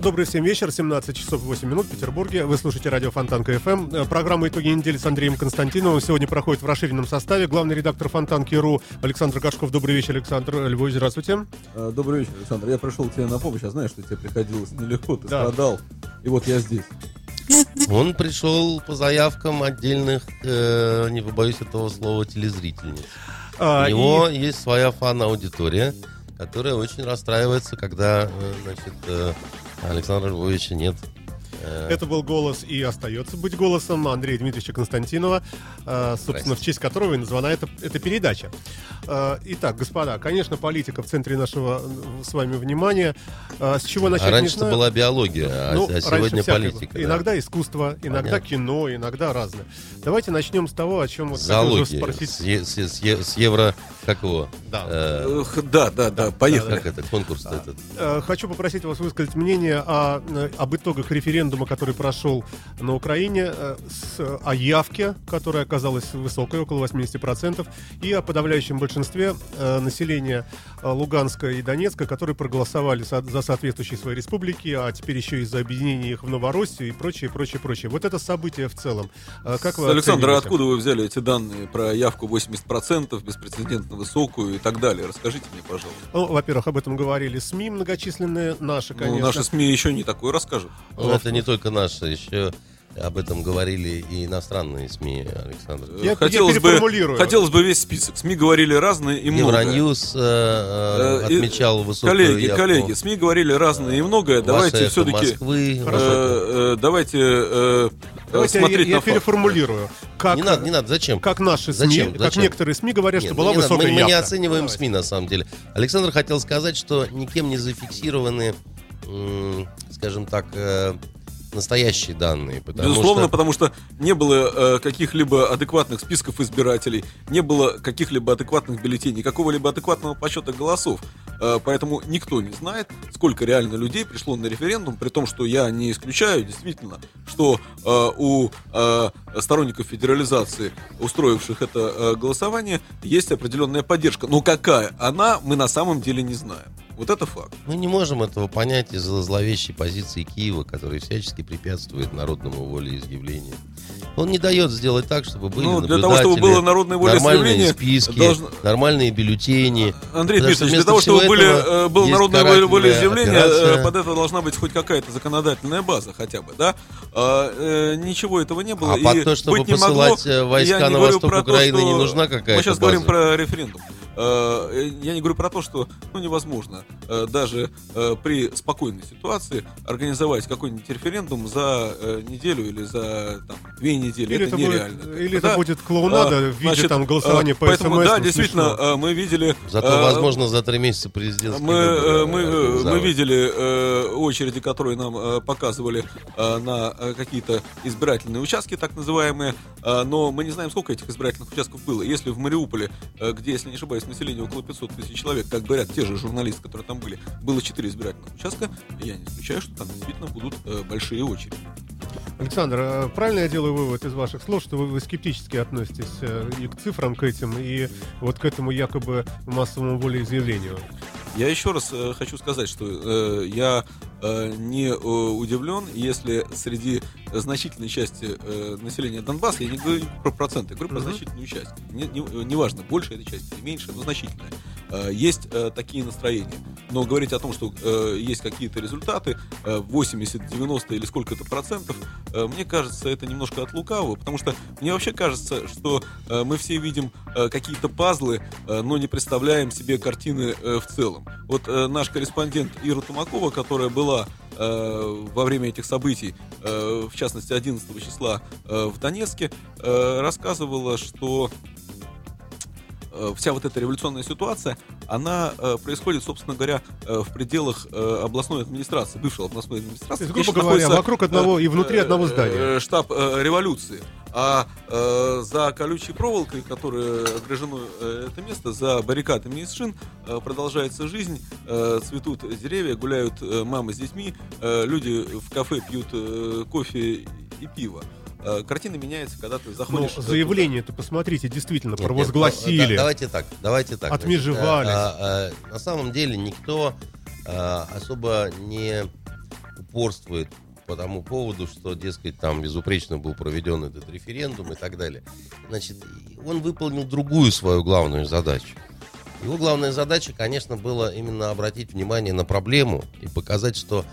Добрый всем вечер, 17 часов 8 минут в Петербурге. Вы слушаете радио Фонтанка ФМ. Э, Программа «Итоги недели» с Андреем Константиновым сегодня проходит в расширенном составе. Главный редактор Фонтанки.ру Александр Кашков. Добрый вечер, Александр Львович, здравствуйте. А, Добрый вечер, Александр. Я пришел к тебе на помощь. Я знаю, что тебе приходилось нелегко, ты Да. страдал. И вот я здесь. Он пришел по заявкам отдельных, э, не побоюсь этого слова, телезрительниц. А, У и- него есть своя фан-аудитория, которая очень расстраивается, когда э, значит, э, Александра Львовича нет. Э, Это был голос и остается быть голосом Андрея Дмитриевича Константинова, э, собственно, в честь которого и названа эта, эта передача. Э, Итак, господа, конечно, политика в центре нашего с вами внимания. С чего начать, а раньше это была биология, а, Ну, а сегодня политика. да. Иногда искусство, иногда Понятно. кино, иногда разное. Давайте начнем с того, о чем вот хотел уже Зоология. спросить. С, е- с е- с е- с евро, как его? Да. Э, Да, да, да, поехали. как это, конкурс этот? Э, Хочу попросить вас высказать мнение о, об итогах референдума, который прошел на Украине, э, с, о явке, которая оказалась высокой, около 80%, и о подавляющем большинстве э, населения э, Луганска и Донецка, которые проголосовали со- за соответствующие свои республики, а теперь еще и за объединение их в Новороссию и прочее, прочее, прочее. Вот это событие в целом. Как вы Александр, оцениваете? откуда вы взяли эти данные про явку 80%, беспрецедентно высокую и так далее? Расскажите мне, пожалуйста. Ну, во-первых, об этом говорили СМИ многочисленные, наши, Ну, конечно. наши СМИ еще не такое расскажут. Ну, это не только наши, еще об этом говорили и иностранные СМИ, Александр. Э, Я- я хотелось, бы, переформулирую. хотелось бы весь список. СМИ говорили разные и многое. Евроньюз э, э, Э, и- отмечал высокую Коллеги, явку. коллеги, СМИ говорили разное и многое. Давайте все-таки... Москвы. э, давайте э, Давайте я- смотреть я, на факты. переформулирую. Как, Не надо, не надо, зачем? как наши СМИ, Зачем? как Зачем? некоторые СМИ говорят, Нет, что ну была не надо. высокая мы, мы не явка. оцениваем Давайте. СМИ на самом деле. Александр хотел сказать, что никем не зафиксированы, м, скажем так, э, настоящие данные. Потому Безусловно, что потому что не было э, каких-либо адекватных списков избирателей, не было каких-либо адекватных бюллетеней, какого-либо адекватного подсчета голосов. Э, поэтому никто не знает, сколько реально людей пришло на референдум, при том, что я не исключаю действительно, что э, у э, сторонников федерализации, устроивших это э, голосование, есть определенная поддержка. Но какая она, мы на самом деле не знаем. Вот это факт. мы не можем этого понять из-за зловещей позиции Киева, который всячески препятствует народному волеизъявлению. Он не дает сделать так, чтобы были Ну, для того, чтобы было народное нормальные волеизъявление, списки, должно- нормальные бюллетени. Андрей Дмитриевич, для того, чтобы были, э, было народное волеизъявление, э, операция. под это должна быть хоть какая-то законодательная база хотя бы, да? А, э, ничего этого не было. А и под то, чтобы не могло. посылать, э, войска на восток то, Украины, что- не нужна какая-то Мы сейчас говорим база? про референдум. Э, Я не говорю про то, что ну, невозможно э, даже э, при спокойной ситуации организовать какой-нибудь референдум за э, неделю или за там, две недели. Или это, это, будет, нереально. или Да? это будет клоунада А, в виде значит, там голосования э, по поэтому, СМС. Да, действительно, смешно. э, мы видели... Зато, э, возможно, за три месяца президентские мы, э, выборы мы, э, мы видели э, очереди, которые нам э, показывали э, на э, какие-то избирательные участки, так называемые, э, но мы не знаем, сколько этих избирательных участков было. Если в Мариуполе, э, где, если не ошибаюсь, население около 500 тысяч человек, как говорят те же журналисты, которые там были, было 4 избирательных участка, я не исключаю, что там действительно будут э, большие очереди. Александр, э, правильно я делаю вывод из ваших слов, что вы, вы скептически относитесь э, и к цифрам, к этим, и вот к этому якобы массовому волеизъявлению? Я еще раз э, хочу сказать, что э, я э, не э, удивлен, если среди значительной части э, населения Донбасса, я не говорю про проценты, я говорю про Мгм. значительную часть, не, не- неважно, больше этой части или меньше, но значительная, э, есть э, такие настроения. Но говорить о том, что э, есть какие-то результаты, э, 80, 90 или сколько-то процентов, э, мне кажется, это немножко от лукавого, потому что мне вообще кажется, что э, мы все видим э, какие-то пазлы, э, но не представляем себе картины э, в целом. Вот э, наш корреспондент Ира Тумакова, которая была э, во время этих событий, э, в частности 11 числа э, в Донецке, э, рассказывала, что э, вся вот эта революционная ситуация, она э, происходит, собственно говоря, э, в пределах э, областной администрации, бывшей областной То администрации. есть, где грубо говоря, находится, вокруг одного э, и внутри одного э, здания. штаб революции. А э, за колючей проволокой, которая огражено э, это место, за баррикадами из шин э, продолжается жизнь, э, цветут деревья, гуляют э, мамы с детьми, э, люди в кафе пьют э, кофе и пиво. Э, картина меняется, когда ты Но заходишь... туда. заявление-то, посмотрите, действительно, Нет, нет, провозгласили. ну, да, давайте так, давайте так. значит, Отмежевались. а, а, а, на самом деле никто а, особо не упорствует по тому поводу, что, дескать, там безупречно был проведен этот референдум и так далее. Значит, он выполнил другую свою главную задачу. Его главная задача, конечно, была именно обратить внимание на проблему и показать, что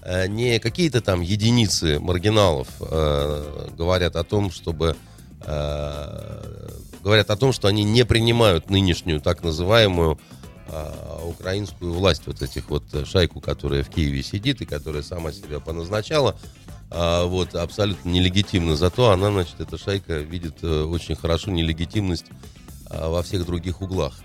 э, не какие-то там единицы маргиналов э, говорят о том, чтобы э, говорят о том, что они не принимают нынешнюю так называемую э, украинскую власть, вот этих вот э, шайку, которая в Киеве сидит и которая сама себя поназначала, а, вот абсолютно нелегитимно. Зато она, значит, эта шайка видит э, очень хорошо нелегитимность а, во всех других углах.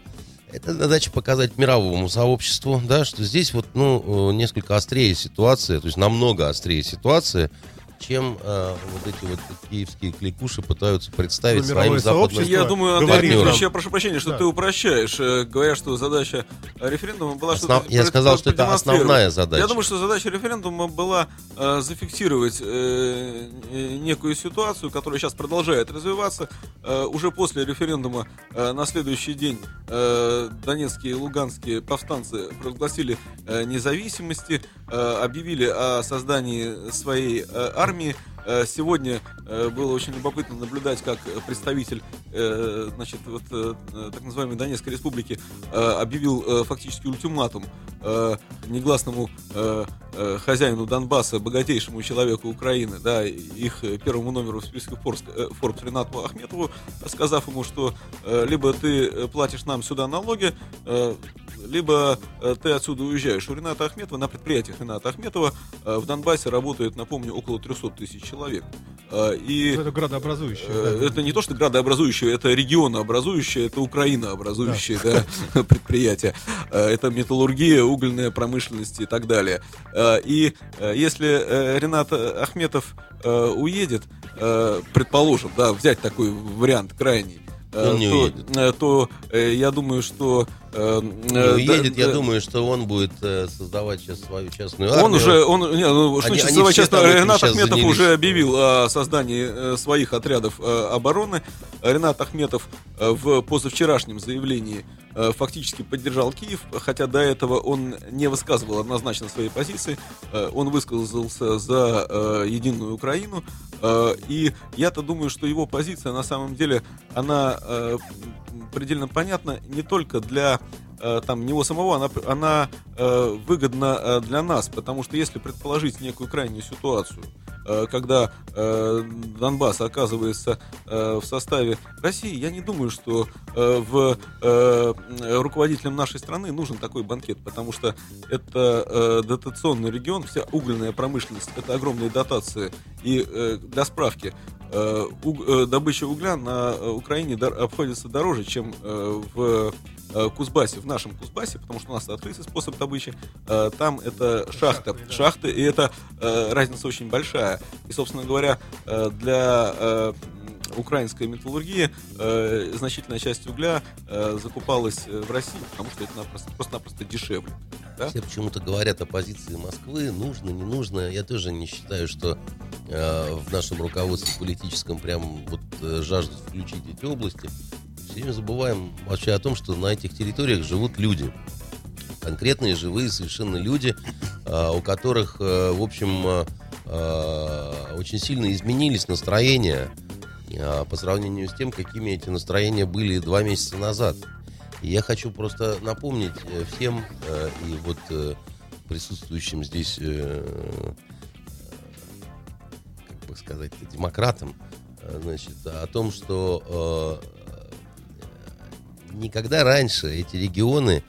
Это задача показать мировому сообществу, да, что здесь вот, ну, э, несколько острее ситуация, то есть намного острее ситуация, чем э, вот эти вот киевские кликуши пытаются представить Ну, своим западным Я думаю, Андрей нам. я прошу прощения, что Да. ты упрощаешь, э, говоря, что задача референдума была Основ- что-то я сказал, что это основная задача. Я думаю, что задача референдума была э, зафиксировать э, э, некую ситуацию, которая сейчас продолжает развиваться. Э, уже после референдума э, на следующий день э, донецкие и луганские повстанцы провозгласили э, независимости, э, объявили о создании своей э, армии. Э, Сегодня э, было очень любопытно наблюдать, как представитель э, значит, вот, так называемой Донецкой республики объявил фактически ультиматум негласному хозяину Донбасса, богатейшему человеку Украины, да, их первому номеру в списке Forbes, Ренату Ахметову, сказав ему, что либо ты платишь нам сюда налоги, либо э, ты отсюда уезжаешь. У Рената Ахметова, на предприятиях Рената Ахметова э, в Донбассе работает, напомню, около 300 тысяч человек. Э, И Ну, Это градообразующее. Да. Это не то, что градообразующее, это регионообразующее, это Украинообразующее да, предприятие. Э, Это металлургия, угольная промышленность и так далее. И если Ренат Ахметов уедет, предположим, да, взять такой вариант крайний, то, уедет. то я думаю, что... э, Не э, уедет, да- я да, думаю, что он будет э, создавать сейчас свою частную армию. Он уже, он, не, ну, что Они- значит, там этим Ренат Ахметов занялись. уже объявил о создании э, своих отрядов э, обороны. Ренат Ахметов э, в позавчерашнем заявлении э, фактически поддержал Киев, хотя до этого он не высказывал однозначно своей позиции. Э, Он высказался за э, единую Украину. Э, И я-то думаю, что его позиция на самом деле, она э, предельно понятна не только для э, там него самого, она, она э, выгодна э, для нас, потому что если предположить некую крайнюю ситуацию, э, когда э, Донбасс оказывается э, в составе России, я не думаю, что э, в э, руководителям нашей страны нужен такой банкет, потому что это э, дотационный регион, вся угольная промышленность, это огромные дотации. И э, для справки, э, уг- э, добыча угля на э, Украине дор- обходится дороже, чем э, в Кузбассе, в нашем Кузбассе, потому что у нас открытый способ добычи. Э, Там это шахта, шахты, и это э, разница очень большая. И, собственно говоря, э, для э, украинской металлургии э, значительная часть угля э, закупалась э, в России, потому что это напросто- просто-напросто дешевле. Да? Все почему-то говорят о позиции Москвы, нужно, не нужно. Я тоже не считаю, что э, в нашем руководстве политическом прям вот э, жаждут включить эти области. Все время забываем вообще о том, что на этих территориях живут люди. Конкретные, живые совершенно люди, э, у которых, э, в общем, э, э, очень сильно изменились настроения э, по сравнению с тем, какими эти настроения были два месяца назад. И я хочу просто напомнить всем и вот присутствующим здесь, как бы сказать, демократам, значит, о том, что никогда раньше эти регионы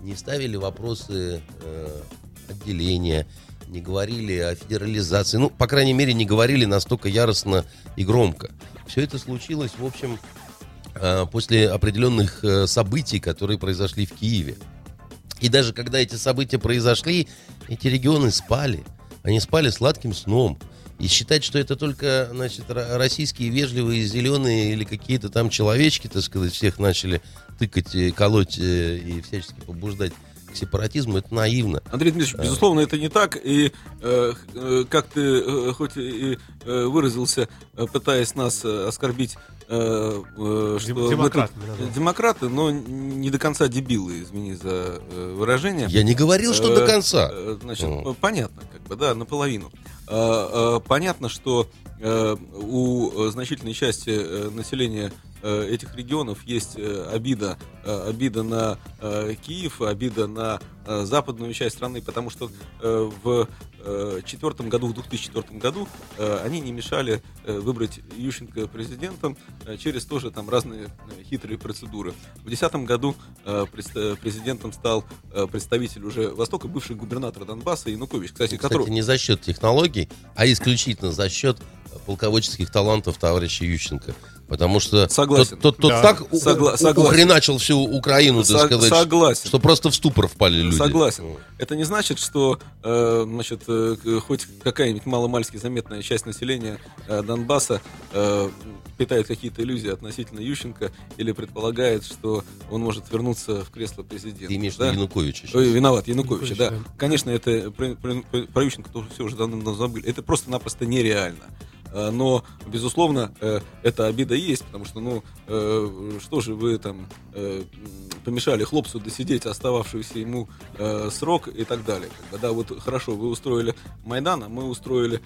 не ставили вопросы э, отделения, не говорили о федерализации, ну, по крайней мере, не говорили настолько яростно и громко. Все это случилось, в общем, э, после определенных э, событий, которые произошли в Киеве. И даже когда эти события произошли, эти регионы спали. Они спали сладким сном. И считать, что это только, значит, ро- российские вежливые, зеленые или какие-то там человечки, так сказать, всех начали тыкать, и колоть э, и всячески побуждать к сепаратизму, это наивно. Андрей Дмитриевич, безусловно, это не так. И э, э, как ты э, хоть и э, выразился, э, пытаясь нас э, оскорбить, э, э, что Дем- мы тут назвал. демократы, но не до конца дебилы, извини за э, выражение. Я не говорил, что Э, до конца. э, Значит, Ну. э, понятно, как бы, да, наполовину. Э, э, Понятно, что э, у э, значительной части э, населения э, этих регионов есть э, обида, э, обида на э, Киев, обида на э, западную часть страны, потому что э, в э, четвертом году, в 2004 году э, они не мешали э, выбрать Ющенко президентом э, через тоже там разные э, хитрые процедуры. В 2010 году э, президентом стал э, представитель уже Востока, бывший губернатор Донбасса Янукович, кстати, Кстати, который... не за счет технологий, а исключительно за счет полководческих талантов товарища Ющенко. Потому что Согласен. тот, тот, тот Да. так Согла- у- согласен. ухреначил всю Украину, так Сог- сказать, согласен. что просто в ступор впали люди. Согласен. Это не значит, что э, значит, э, хоть какая-нибудь маломальски заметная часть населения э, Донбасса э, питает какие-то иллюзии относительно Ющенко или предполагает, что он может вернуться в кресло президента. Ты имеешь да? Януковича сейчас. Ой, виноват, Януковича, да. Януковича, Конечно, это про, про- про- про Ющенко тоже все уже давно забыли. Это просто-напросто нереально. Э, Но, безусловно, э, эта обида есть, потому что, ну, э, что же вы там помешали хлопцу досидеть остававшийся ему срок и так далее. Как бы, да, вот хорошо, вы устроили Майдан, а мы устроили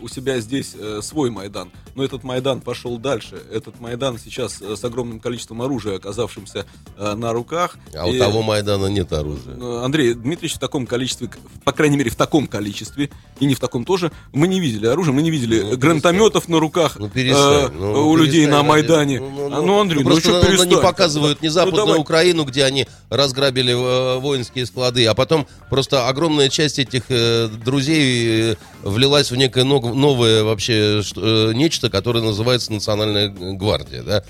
у себя здесь свой Майдан. Но этот Майдан пошел дальше. Этот Майдан сейчас с огромным количеством оружия, оказавшимся на руках. А у И- того Майдана нет оружия. Андрей Дмитриевич в таком количестве, по крайней мере, в таком количестве, и не в таком тоже, мы не видели оружия, мы не видели Ну, гранатометов на руках Ну, перестань. э, Ну, у людей на Майдане. Ну, ну, А, ну, ну, Андрей, ну, просто что перестань? не показывают ни Ну, Западную давай. Украину, где они разграбили э, воинские склады, а потом просто огромная часть этих э, друзей э, влилась в некое новое вообще э, нечто, которое называется Национальная гвардия, да?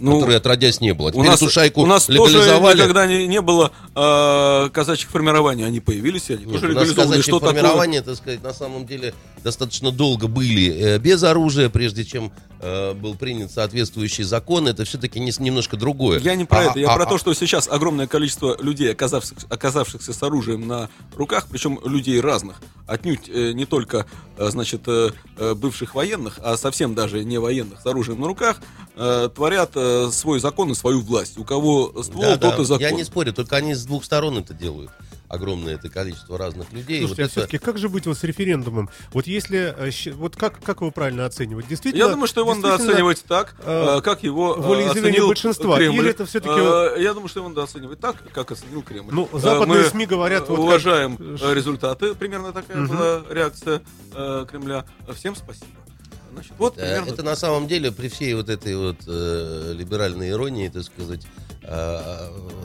Ну, которой отродясь не было. У Теперь нас, эту шайку у нас тоже легализовали. никогда не, не было э, казачьих формирований. Они появились, они Нет, тоже у нас легализованы. казачьи Что такое? так сказать, на самом деле достаточно долго были э, без оружия, прежде чем э, был принят соответствующий закон. Это все-таки немножко другое. Я не про А- это, я а- про а- то, что сейчас огромное количество людей, оказавшихся, оказавшихся с оружием на руках, причем людей разных, отнюдь э, не только, э, значит, э, бывших военных, а совсем даже не военных с оружием на руках, э, творят э, свой закон и свою власть. У кого ствол, Да, тот да, и закон. Я не спорю, только они с двух сторон это делают. Огромное это количество разных людей. Слушайте, Вот а это- все-таки как же быть вот с референдумом? Вот если, э, вот как, как его правильно оценивать? Действительно, Я думаю, что его надо оценивать так, э, э, как его э, волеизъявление оценил большинства, Кремль. или это всё-таки- Э, Я думаю, что его надо оценивать так, как оценил Кремль. Ну, западные мы, СМИ говорят, вот как- уважаем э, результаты, примерно такая Мгм. была реакция э, Кремля. Всем спасибо. Значит, вот примерно Это на самом деле при всей вот этой вот э, либеральной иронии, так сказать,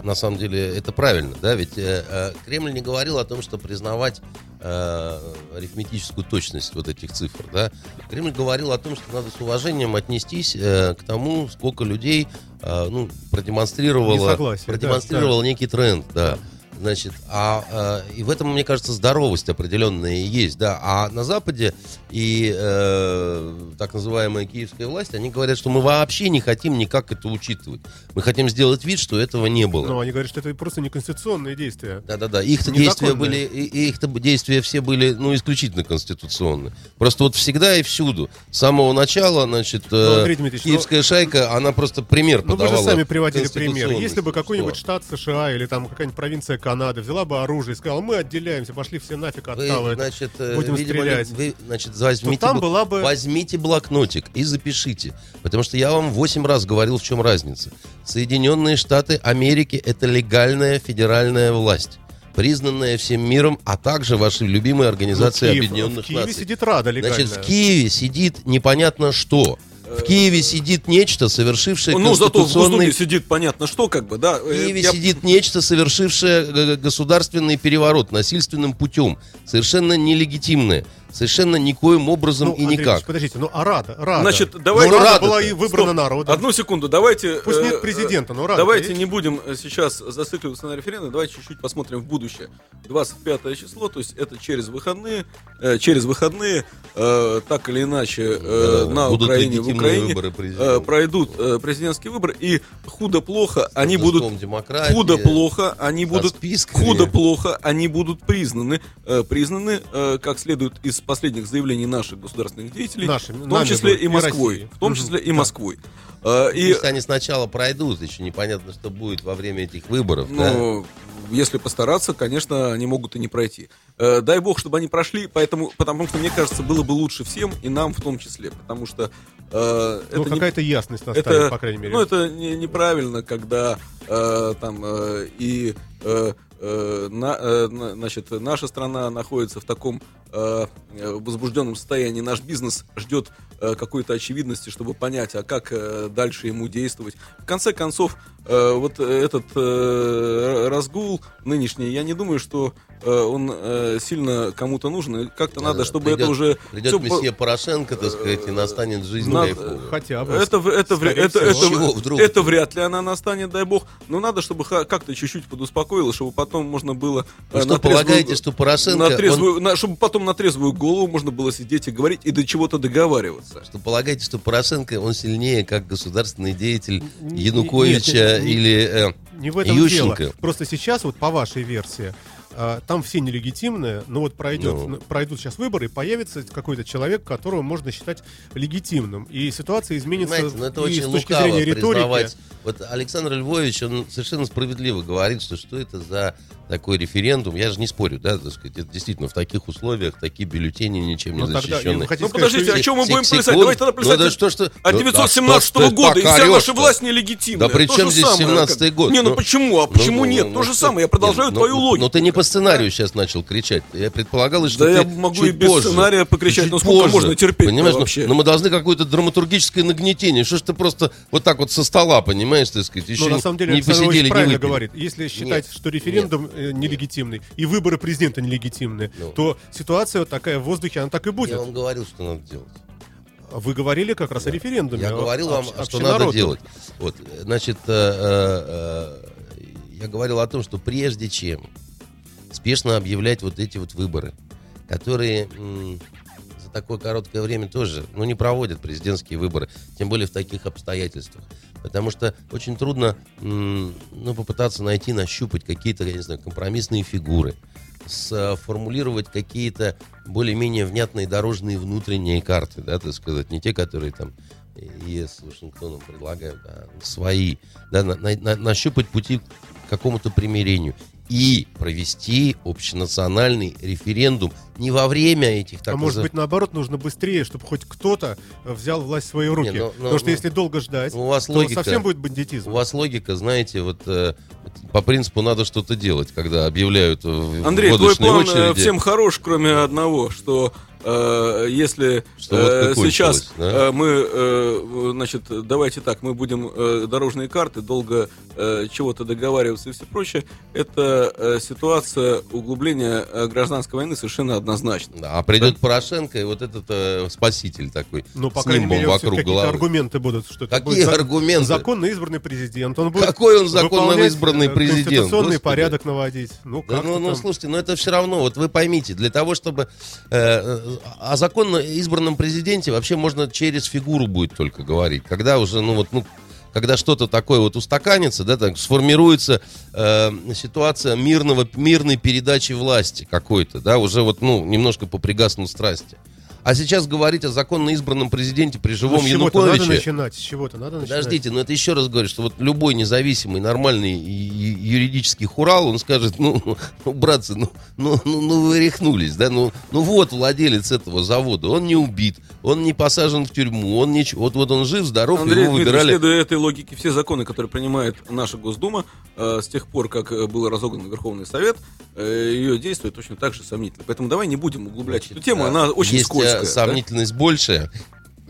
на самом деле это правильно, да, ведь э, э, Кремль не говорил о том, что признавать э, арифметическую точность вот этих цифр, да. Кремль говорил о том, что надо с уважением отнестись э, к тому, сколько людей, э, ну, продемонстрировало, Несогласие, да, продемонстрировало некий тренд, да. Значит, а, э, и в этом, мне кажется, здоровость определенная есть, да. А на Западе и э, так называемая киевская власть, они говорят, что мы вообще не хотим никак это учитывать. Мы хотим сделать вид, что этого не было. Ну, они говорят, что это просто неконституционные действия. Да-да-да, их действия были, их действия все были, ну, исключительно конституционные. Просто вот всегда и всюду, с самого начала, значит, э, Ну, Андрей Дмитриевич, киевская шайка, она просто пример Ну, вы подавала. же сами приводили пример. Если бы какой-нибудь штат США или там какая-нибудь провинция Канады взяла бы оружие и сказала, мы отделяемся, пошли все нафиг от Вы, это значит, э, будем видимо, стрелять. вы, значит, возьмите, там была бы- возьмите блокнотик и запишите. Потому что я вам 8 раз говорил, в чем разница. Соединенные Штаты Америки – это легальная федеральная власть признанная всем миром, а также вашей любимой Ну, организации Киев- Объединенных В Киеве Наций. сидит Рада легальная. Значит, в Киеве сидит непонятно что. В Киеве сидит нечто, совершившее Ну, зато в конституционный... Сидит понятно что, как бы, да. В Э, Киеве я- сидит нечто, совершившее э, государственный переворот насильственным путем, совершенно нелегитимное. Совершенно никоим образом Ну, и Андрей никак. Подождите, ну а Рада, Рада. Значит, давайте... Ну, Рада была и выбрана Стоп. народом. Одну секунду, давайте... Пусть э, нет президента, но Рада Давайте есть. не будем э, сейчас зацикливаться на референдуме, давайте чуть-чуть посмотрим в будущее. 25 число, то есть это через выходные, э, через выходные, э, так или иначе, э, Да, на будут Украине, в Украине э, пройдут э, президентские выборы, и худо-плохо они будут... Худо-плохо они будут худо-плохо они будут признаны э, признаны э, как следует из последних заявлений наших государственных деятелей Нашими, в том числе будет, и и Москвой Россией. в том числе и да. Москвой Э, и Пусть они сначала пройдут, еще непонятно, что будет во время этих выборов. да. ну, если постараться, конечно, они могут и не пройти. Э, дай бог, чтобы они прошли, поэтому, потому что, мне кажется, было бы лучше всем, и нам в том числе. Потому что э, Ну, это не- какая-то ясность настанет, это, по крайней мере. Ну, это не- неправильно, когда э, там э, и э, э, э, на- значит, наша страна находится в таком э, э, возбужденном состоянии. Наш бизнес ждет э, какой-то очевидности, чтобы понять, а как э, дальше ему действовать. В конце концов, э, вот этот э, разгул нынешний, я не думаю, что э, он э, сильно кому-то нужен. И Как-то Да, надо, да, чтобы придет- это уже Придет всё по- месье Порошенко, так сказать, и настанет жизнь Надо- кайфовая. Хотя бы. это, в- это, это, это, вдруг? это вряд ли она настанет, дай бог. Но надо, чтобы как-то чуть-чуть подуспокоило, чтобы потом можно было... Вы э, что, трезвую- полагаете, что Порошенко, на он- трезвую- на- чтобы потом на трезвую голову можно было сидеть и говорить и до чего-то договариваться. Что полагаете, что Порошенко, он сильнее как государственный деятель Януковича нет, нет, или... э, Не в этом Ющенко. дело. Просто сейчас, вот по вашей версии, а, там все нелегитимные, но вот пройдет, Ну. пройдут сейчас выборы, и появится какой-то человек, которого можно считать легитимным. И ситуация изменится Понимаете, ну это и очень с точки лукаво зрения риторики. признавать. Вот Александр Львович, он совершенно справедливо говорит, что что это за такой референдум. Я же не спорю, да, так сказать, это действительно в таких условиях, такие бюллетени ничем не Ну, тогда, защищены. хотите Ну сказать, подождите, что о чем мы будем плясать? секунд. Давайте тогда Ну, плясать да что ж ты- от ну, да 917 что ж ты года, и вся наша власть нелегитимная. Да при чем здесь самое, 17-й как- год? Не, ну, Ну, почему? А Ну, почему ну, нет? ну, То же что- самое, я продолжаю Нет, твою ну, логику. Ну ты не по сценарию сейчас начал кричать. Я предполагал, что Да ты я могу и чуть без позже. сценария покричать, Чуть но сколько позже. можно терпеть-то Понимаешь, ну, вообще? ну мы должны какое-то драматургическое нагнетение. Что ж ты просто вот так вот со стола, понимаешь, так сказать, еще Но не, на самом деле не Александр посидели, Ильич не правильно выпили. говорит. Если считать, Нет, что референдум э, нелегитимный и выборы президента нелегитимны, Ну. то ситуация вот такая в воздухе, она так и будет. Я вам говорил, что надо делать. Вы говорили как раз о референдуме. Я о- говорил вам, о что надо делать. Вот, значит, э, э, э, я говорил о том, что прежде чем спешно объявлять вот эти вот выборы, которые за такое короткое время тоже, ну, не проводят президентские выборы, тем более в таких обстоятельствах. Потому что очень трудно, ну, попытаться найти, нащупать какие-то, я не знаю, компромиссные фигуры, сформулировать какие-то более-менее внятные дорожные внутренние карты, да, так сказать, не те, которые там ЕС с Вашингтоном предлагают, а свои, да, на- на- на- нащупать пути к какому-то примирению и провести общенациональный референдум не во время этих так А может быть, наоборот, нужно быстрее, чтобы хоть кто-то э, взял власть в свои руки. Не, ну, ну, Потому что ну, если долго ждать, у вас то логика- совсем будет бандитизм. У вас логика, знаете, вот э, по принципу надо что-то делать, когда объявляют в Андрей, в твой план э, очереди. всем хорош, кроме одного, что э, если Что э, сейчас да? э, мы, э, значит, давайте так, мы будем э, дорожные карты долго э, чего-то договариваться и все прочее, это э, ситуация углубления э, гражданской войны совершенно однозначно. Да, а придет Порошенко, и вот этот э, спаситель такой Ну, по крайней мере, вокруг какие-то головы. аргументы будут. Что это Какие будет аргументы? Законно избранный президент. Он будет Какой он законно избранный э, президент, Конституционный господи. порядок наводить. Ну, Да, как ну, ну, слушайте, ну это все равно, вот вы поймите, для того, чтобы э, э, о законно избранном президенте вообще можно через фигуру будет только говорить, когда уже, ну вот, ну, когда что-то такое вот устаканится, да, так сформируется э, ситуация мирного, мирной передачи власти какой-то, да, уже вот, ну, немножко попригаснут страсти. А сейчас говорить о законно избранном президенте при Ну, живом с чего-то надо Януковиче... начинать. С чего-то надо начинать. Подождите, но это еще раз говорю, что вот любой независимый, нормальный юридический хурал, он скажет, ну, ну, ну, братцы, ну, ну, ну, ну вы рехнулись, да, ну, ну вот владелец этого завода, он не убит, он не посажен в тюрьму, он ничего, вот, вот он жив, здоров, Андрей его выбирали. следуя этой логике, все законы, которые принимает наша Госдума, э, с тех пор, как э, был разогнан Верховный Совет, э, ее действия точно так же сомнительны. Поэтому давай не будем углублять эту тему, Да, она очень Есть э, скользкая. да? сомнительность большая.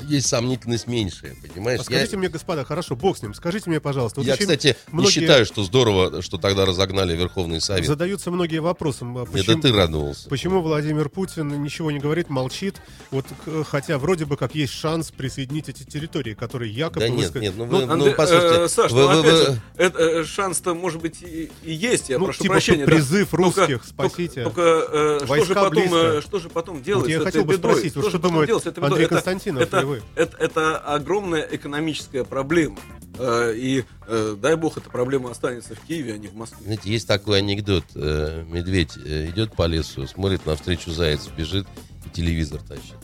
Есть сомнительность меньшая, понимаешь? А Я- скажите мне, господа, хорошо, бог с ним, скажите мне, пожалуйста. вот я, очень кстати, не многие считаю, что здорово, что тогда разогнали Верховный Совет. Задаются многие вопросы. а Это Почему, ты радовался. почему Владимир Путин ничего не говорит, молчит, вот, хотя вроде бы как есть шанс присоединить эти территории, которые якобы... Да нет, выска- нет, ну Ну, вы, ну, Андрей- послушайте, э, Саш, вы- ну, вы- опять вы- же, это, э, шанс-то, может быть, и, и есть, я Ну, прошу типа, прощения. да. призыв Только- русских, только- спасите. Только, э, что, же потом, э, что же потом делать Вот я с хотел бы спросить, что думает? Андрей Это- Константинов это? Это, это огромная экономическая проблема. Э, И э, дай бог, эта проблема останется в Киеве, а не в Москве. Знаете, есть такой анекдот. э, Медведь идет по лесу, смотрит навстречу заяц, бежит и телевизор тащит.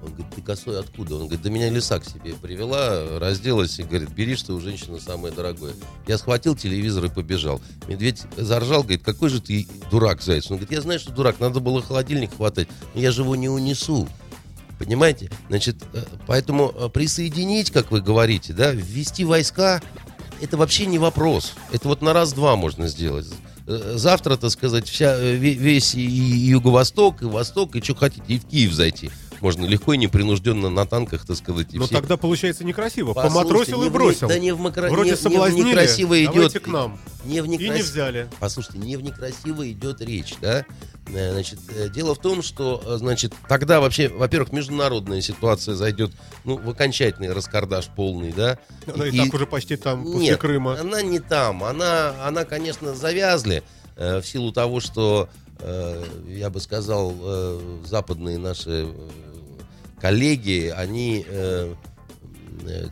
Он говорит, ты косой откуда? Он говорит, да меня лиса к себе привела, разделась и говорит, бери, что у женщины самое дорогое. Я схватил телевизор и побежал. Медведь заржал, говорит, какой же ты дурак, заяц? Он говорит, я знаю, что дурак, надо было холодильник хватать, но я же его не унесу. Понимаете? Значит, э, поэтому э, присоединить, как вы говорите, да, ввести войска, это вообще не вопрос. Это вот на раз-два можно сделать. Э, Завтра, так сказать, вся, ве- весь и юго-восток, и восток, и что хотите, и в Киев зайти. Можно легко и непринужденно на танках, так сказать, и Но все. тогда получается некрасиво. Послушайте, Поматросил не и бросил. Да не в, макро- Вроде не- не в соблазнили, некрасиво идет. к нам. Не в И не некрас- взяли. Послушайте, не в некрасиво идет речь, да? Э, Значит, э, дело в том, что, э, значит, тогда вообще, во-первых, международная ситуация зайдет, ну, в окончательный раскардаш полный, да? Она и, так уже почти там, после Нет, Крыма. она не там. Она, она конечно, завязли э, в силу того, что, э, я бы сказал, э, западные наши коллеги, они э,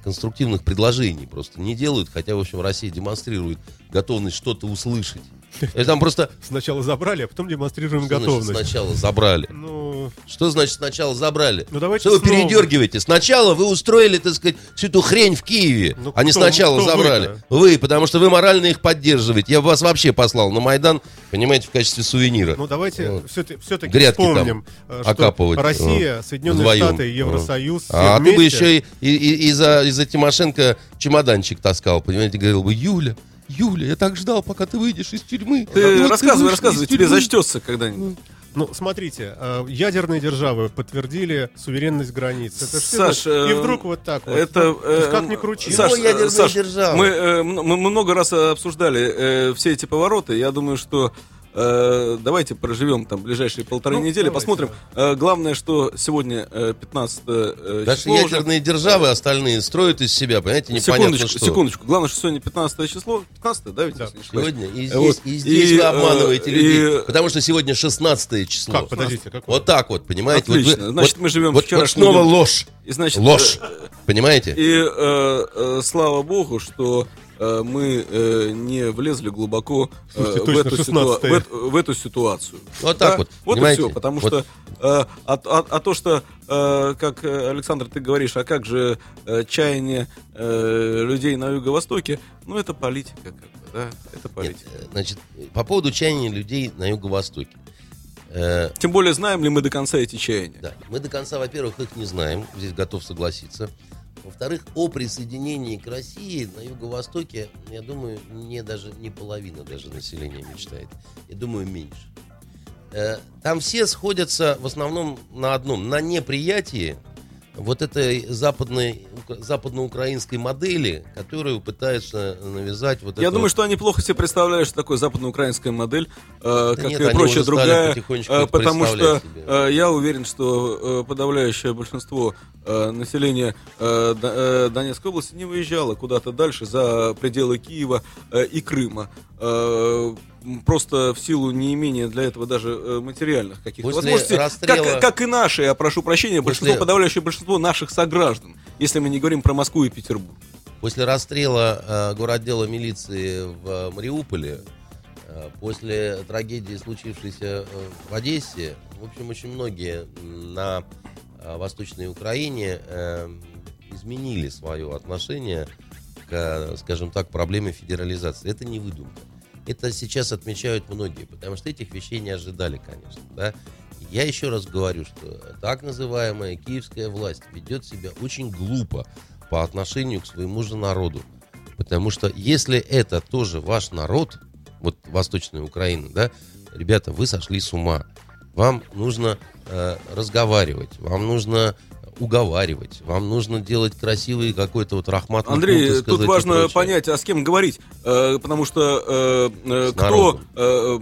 конструктивных предложений просто не делают, хотя, в общем, Россия демонстрирует готовность что-то услышать. И Там просто Сначала забрали, а потом демонстрируем что значит, готовность. сначала забрали. Ну, Что значит сначала забрали? Ну, давайте Что вы снова. передергиваете? Сначала вы устроили, так сказать, всю эту хрень в Киеве, Ну, а не сначала кто забрали. вы-то? Вы, потому что вы морально их поддерживаете. Я вас вообще послал на Майдан, понимаете, в качестве сувенира. ну давайте Вот. все-таки, все-таки Грядки там вспомним, э, что окапывать, Россия, э, Соединенные вдвоем. Штаты и Евросоюз все а ты бы еще и, и- и- из-за, из-за Тимошенко чемоданчик таскал, понимаете, говорил бы, Юля, Юля, я так ждал, пока ты выйдешь из тюрьмы. Ты Вот рассказывай, вышла рассказывай, тебе тюрьмы». зачтется когда-нибудь. Ну, смотрите, э, ядерные державы подтвердили суверенность границ. Это Саш, значит. и э, вдруг вот так вот. Это, Ну, э, как ни крути. Саш, Саш, мы, э, мы много раз обсуждали э, все эти повороты. Я думаю, что э, давайте проживем там ближайшие полторы Ну, недели, давайте, посмотрим. Э, главное, что сегодня э, 15 э, Даже число уже. ядерные державы остальные строят из себя, понимаете, непонятно Секундочку, что. секундочку. Главное, что сегодня 15 число. 15 да, ведь? Да. Сегодня и Э, вот. здесь, и здесь И, вы э, обманываете и- людей. Потому что сегодня 16 число. Как, подождите, какое? Вот так вот, понимаете? Вот Отлично. вы- Значит, вот- мы живем вот, вот вчерашним снова днем. ложь. И, значит, Ложь. э, Понимаете? И э, э, слава богу, что э, мы э, не влезли глубоко э, Слушайте, в, эту ситуа- 16-е. в эту- в эту ситуацию. Вот так вот, Вот и понимаете? все, потому Вот. что э, а, а- а то, что, э, как э, Александр, ты говоришь, а как же э, чаяние э, людей на Юго-Востоке, ну это политика, как бы, да, это Нет, политика. э, значит, по поводу чаяния людей на Юго-Востоке. Э, Тем более, знаем ли мы до конца эти чаяния? Да, мы до конца, во-первых, их не знаем, здесь готов согласиться. Во-вторых, о присоединении к России на Юго-Востоке, я думаю, не даже не половина даже населения мечтает. Я думаю, меньше. Э, Там все сходятся в основном на одном, на неприятии вот этой западной, западноукраинской модели, которую пытаются навязать вот Я это думаю, что они плохо себе представляют, что такое западноукраинская модель, э, как нет, и прочая другая, э, потому что себе. э, я уверен, что подавляющее большинство населения Донецкой области не выезжало куда-то дальше за пределы Киева и Крыма. Э, Просто в силу неимения для этого даже э, материальных каких-то После возможностей, расстрела- как, как и наши, я прошу прощения, После- большинство, подавляющее большинство наших сограждан, если мы не говорим про Москву и Петербург. После расстрела э, городдела милиции в э, Мариуполе, э, после трагедии, случившейся э, в Одессе, в общем, очень многие на э, Восточной Украине э, изменили свое отношение к, э, скажем так, проблеме федерализации. Это не выдумка. Это сейчас отмечают многие, потому что этих вещей не ожидали, конечно. Да? Я еще раз говорю, что так называемая киевская власть ведет себя очень глупо по отношению к своему же народу. Потому что если это тоже ваш народ, вот Восточная Украина, да, ребята, вы сошли с ума. Вам нужно э, разговаривать, вам нужно уговаривать, вам нужно делать красивый какой-то вот рахмат. Андрей, тут важно понять, а с кем говорить, Э, потому что э, э, С кто, народом. э,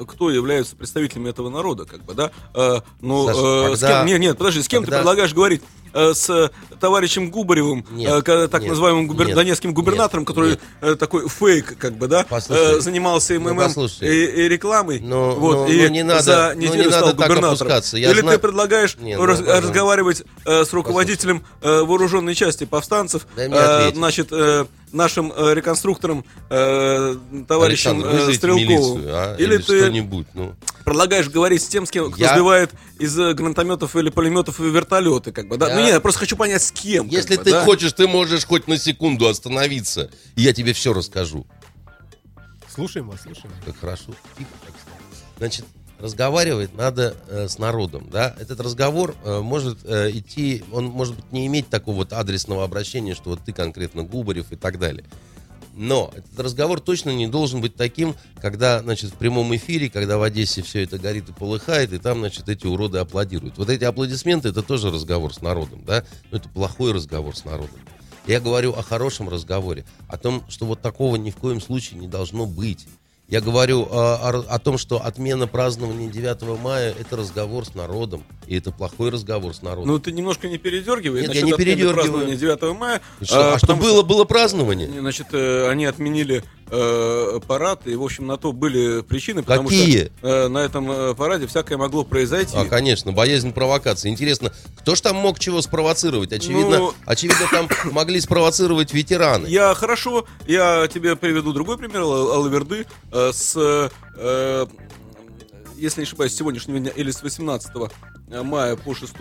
э, кто являются представителями этого народа, как бы, да? Э, ну, Саша, э, с когда- кем, нет, нет, подожди, с кем когда- ты предлагаешь говорить? Э, с товарищем Губаревым, Нет, э, ка- так нет, называемым губер- нет, донецким губернатором, нет, который нет. э, такой фейк, как бы, да, Послушай, э, занимался ну, МММ послушай. и, и рекламой, Ну, вот, ну, и ну, не надо- за ну, неделю не стал надо губернатором. Или знаю- ты предлагаешь Не, ну, раз- пожалуйста. разговаривать э, с руководителем э, вооруженной части повстанцев, э, значит, э, нашим э, реконструктором, э, товарищем Александр, э, Стрелковым. милицию, а? Или, Или, ты что-нибудь, ну. предлагаешь говорить с тем, с кем, кто Я- сбивает из э, гранатометов или пулеметов и вертолеты, как бы, да? Я- Ну, не, я просто хочу понять, с кем. как Если бы, ты да? хочешь, ты можешь хоть на секунду остановиться, и я тебе все расскажу. Слушаем вас, слушаем. Как хорошо. Тихо, так стало. Значит, разговаривать надо э, с народом, да? Этот разговор э, может э, идти, он может быть не иметь такого вот адресного обращения, что вот ты конкретно Губарев и так далее. Но этот разговор точно не должен быть таким, когда, значит, в прямом эфире, когда в Одессе все это горит и полыхает, и там, значит, эти уроды аплодируют. Вот эти аплодисменты, это тоже разговор с народом, да? Но это плохой разговор с народом. Я говорю о хорошем разговоре, о том, что вот такого ни в коем случае не должно быть. Я говорю э, о, о том, что отмена празднования 9 мая это разговор с народом. И это плохой разговор с народом. Ну, ты немножко не передергивай. Нет, я не передергиваю. празднования 9 мая. Что- а что потому было, было празднование? Значит, э, они отменили э, парад, и, в общем, на то были причины, потому Какие? что э, на этом э, параде всякое могло произойти. А, конечно, боязнь провокации. Интересно, кто ж там мог чего спровоцировать? Очевидно, Ну- очевидно там могли спровоцировать ветераны. Я хорошо, я тебе приведу другой пример Ал- Алаверды э, с, э, если не ошибаюсь, с сегодняшнего дня или с 18 мая по 6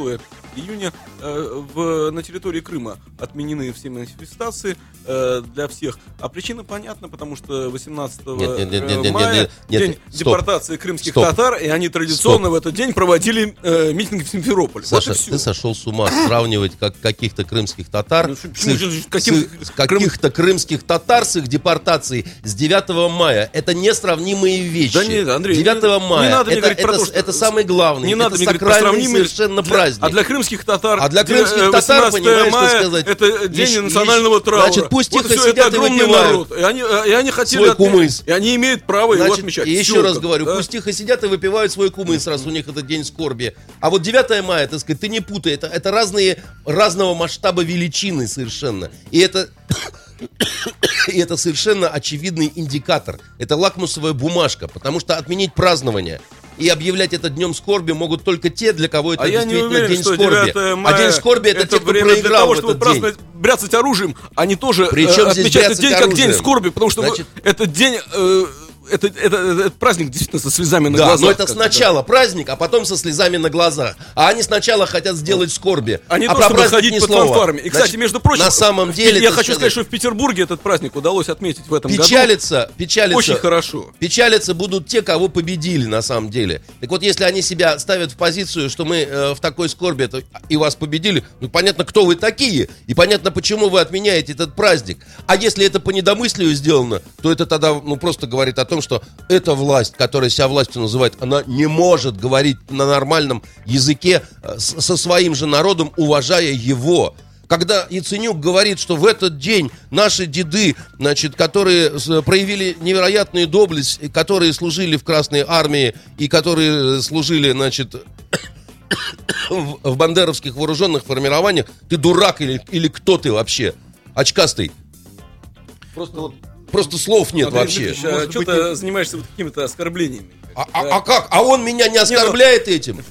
июня э, в, на территории Крыма отменены все манифестации э, для всех. А причина понятна, потому что 18 Нет, нет, нет, нет, нет, мая нет, нет, день нет, стоп. депортации крымских Стоп. татар, и они традиционно в этот день проводили э, митинг в Симферополе. Саша, вот ты сошел с ума сравнивать как каких-то крымских татар Ну, с, их- с каким- их- с каких-то крымских татар с их депортацией с 9 мая. Это несравнимые вещи. Да нет, Андрей, 9 не- мая. не надо мне это, говорить про это, то, что- это самый главный. Не это надо мне говорить про сравнимые совершенно для- праздник. А для крымских татар, А для крымских э, татар, 18 понимаешь, что мая сказать? Это день Ещё- национального ещё- траура. значит, пусть вот тихо и сидят это и огромный выпивают. народ. И они, э, и они хотели Свой кумыс. И они имеют право его Значит, отмечать. и еще раз говорю, да? пусть тихо сидят и выпивают свой кумыс, раз у них этот день скорби. А вот 9 мая, так сказать, ты не путай, это, это разные, разного масштаба величины совершенно. И это, и это совершенно очевидный индикатор. Это лакмусовая бумажка, потому что отменить празднование и объявлять это днем скорби могут только те, для кого это А я не действительно уверен, день что скорби. 9 мая а день скорби это, те, кто для проиграл того, в этот день. бряцать оружием, а не тоже Причем э, отмечать этот день как день оружием? скорби, потому что Значит- вы- этот день... э, это, это, этот праздник действительно со слезами на Да, глазах. но это бы, да. сначала праздник, а потом со слезами на глазах. А они сначала хотят сделать скорби. А не а то, про чтобы ходить ни под слова. фанфарами. И, кстати, Значит, между прочим, на самом деле, я хочу сказать, сказать, что в Петербурге этот праздник удалось отметить в этом году. печалиться, печалиться, Очень хорошо. Печалиться будут те, кого победили на самом деле. Так вот, если они себя ставят в позицию, что мы э, в такой скорби это, и вас победили, ну понятно, кто вы такие, и понятно, почему вы отменяете этот праздник. А если это по недомыслию сделано, то это тогда ну, просто говорит о том, что эта власть, которая себя властью называет, она не может говорить на нормальном языке э, со своим же народом, уважая его. Когда Яценюк говорит, что в этот день наши деды, значит, которые проявили невероятную доблесть, которые служили в Красной Армии и которые служили, значит, в бандеровских вооруженных формированиях, ты дурак или, или кто ты вообще? Очкастый. Просто, вот- просто слов нет Андрей вообще. Дмитриевич, а что быть, ты занимаешься вот какими-то оскорблениями? А, а- а как? А он меня не оскорбляет этим?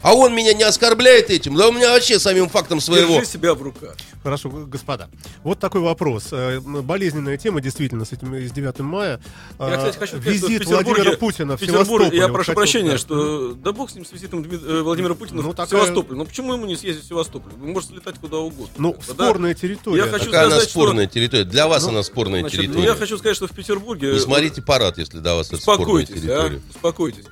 А он меня не оскорбляет этим? Да у меня вообще самим фактом своего. Держи себя в руках. Хорошо, господа. Вот такой вопрос. Э, Болезненная тема, действительно, с этим с 9 мая. Я, А, кстати, хочу сказать, что в Визит Владимира Путина в Севастополь. я прошу хотел, прощения, да. что да бог с ним, с визитом э, Владимира Путина Ну, в такая- Севастополь. Ну почему ему не съездить в Севастополь? Вы можете летать куда угодно. Ну, да? спорная территория. Я хочу Какая она сказать, что- спорная территория? Для вас Ну, она спорная Значит, территория. я хочу сказать, что в Петербурге... Не смотрите парад, если для вас это спорная Успокойтесь, а, территория. успокойтесь.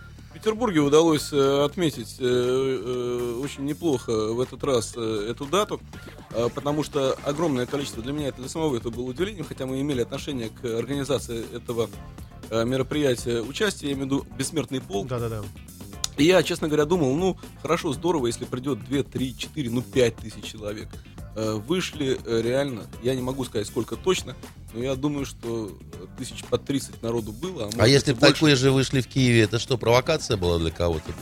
В Петербурге удалось э, отметить э, э, очень неплохо в этот раз эту дату, потому что огромное количество, для меня это для самого это было удивлением, хотя мы имели отношение к организации этого мероприятия участия, я имею в виду бессмертный полк, Да-да-да. И я, честно говоря, думал, ну, хорошо, здорово, если придет 2, 3, 4, ну, 5 тысяч человек. Э, Вышли э, реально, я не могу сказать, сколько точно, но я думаю, что э, тысяч по 30 народу было. А может если бы такое же вышли в Киеве, это что, провокация была для кого-то?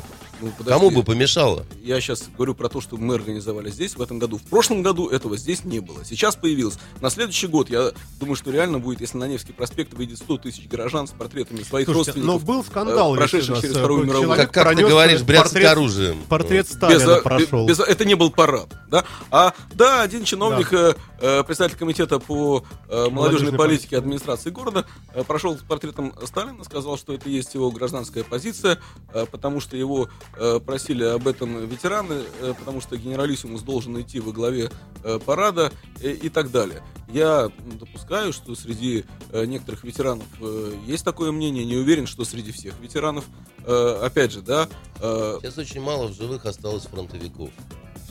Ну, подожди. Кому бы помешало? Я сейчас говорю про то, что мы организовали здесь в этом году. В прошлом году этого здесь не было. Сейчас появилось. На следующий год, я думаю, что реально будет, если на Невский проспект выйдет 100 тысяч горожан с портретами своих Слушайте, но родственников. был скандал, э, прошедших если через Вторую э, мировую. человек Как, как ты говоришь, портрет- оружием. Портрет без, Сталина э, прошел. без- это не был парад, да? А да, один чиновник, э, э, председатель комитета по э, молодежной Молодежной политике администрации города, э, прошел с портретом Сталина, сказал, что это есть его гражданская позиция, э, потому что его э, просили об этом ветераны, э, потому что генералиссимус должен идти во главе э, парада э, и так далее. Я допускаю, что среди э, некоторых ветеранов э, есть такое мнение, не уверен, что среди всех ветеранов. Э, опять же, да, э, Сейчас очень мало в живых осталось фронтовиков.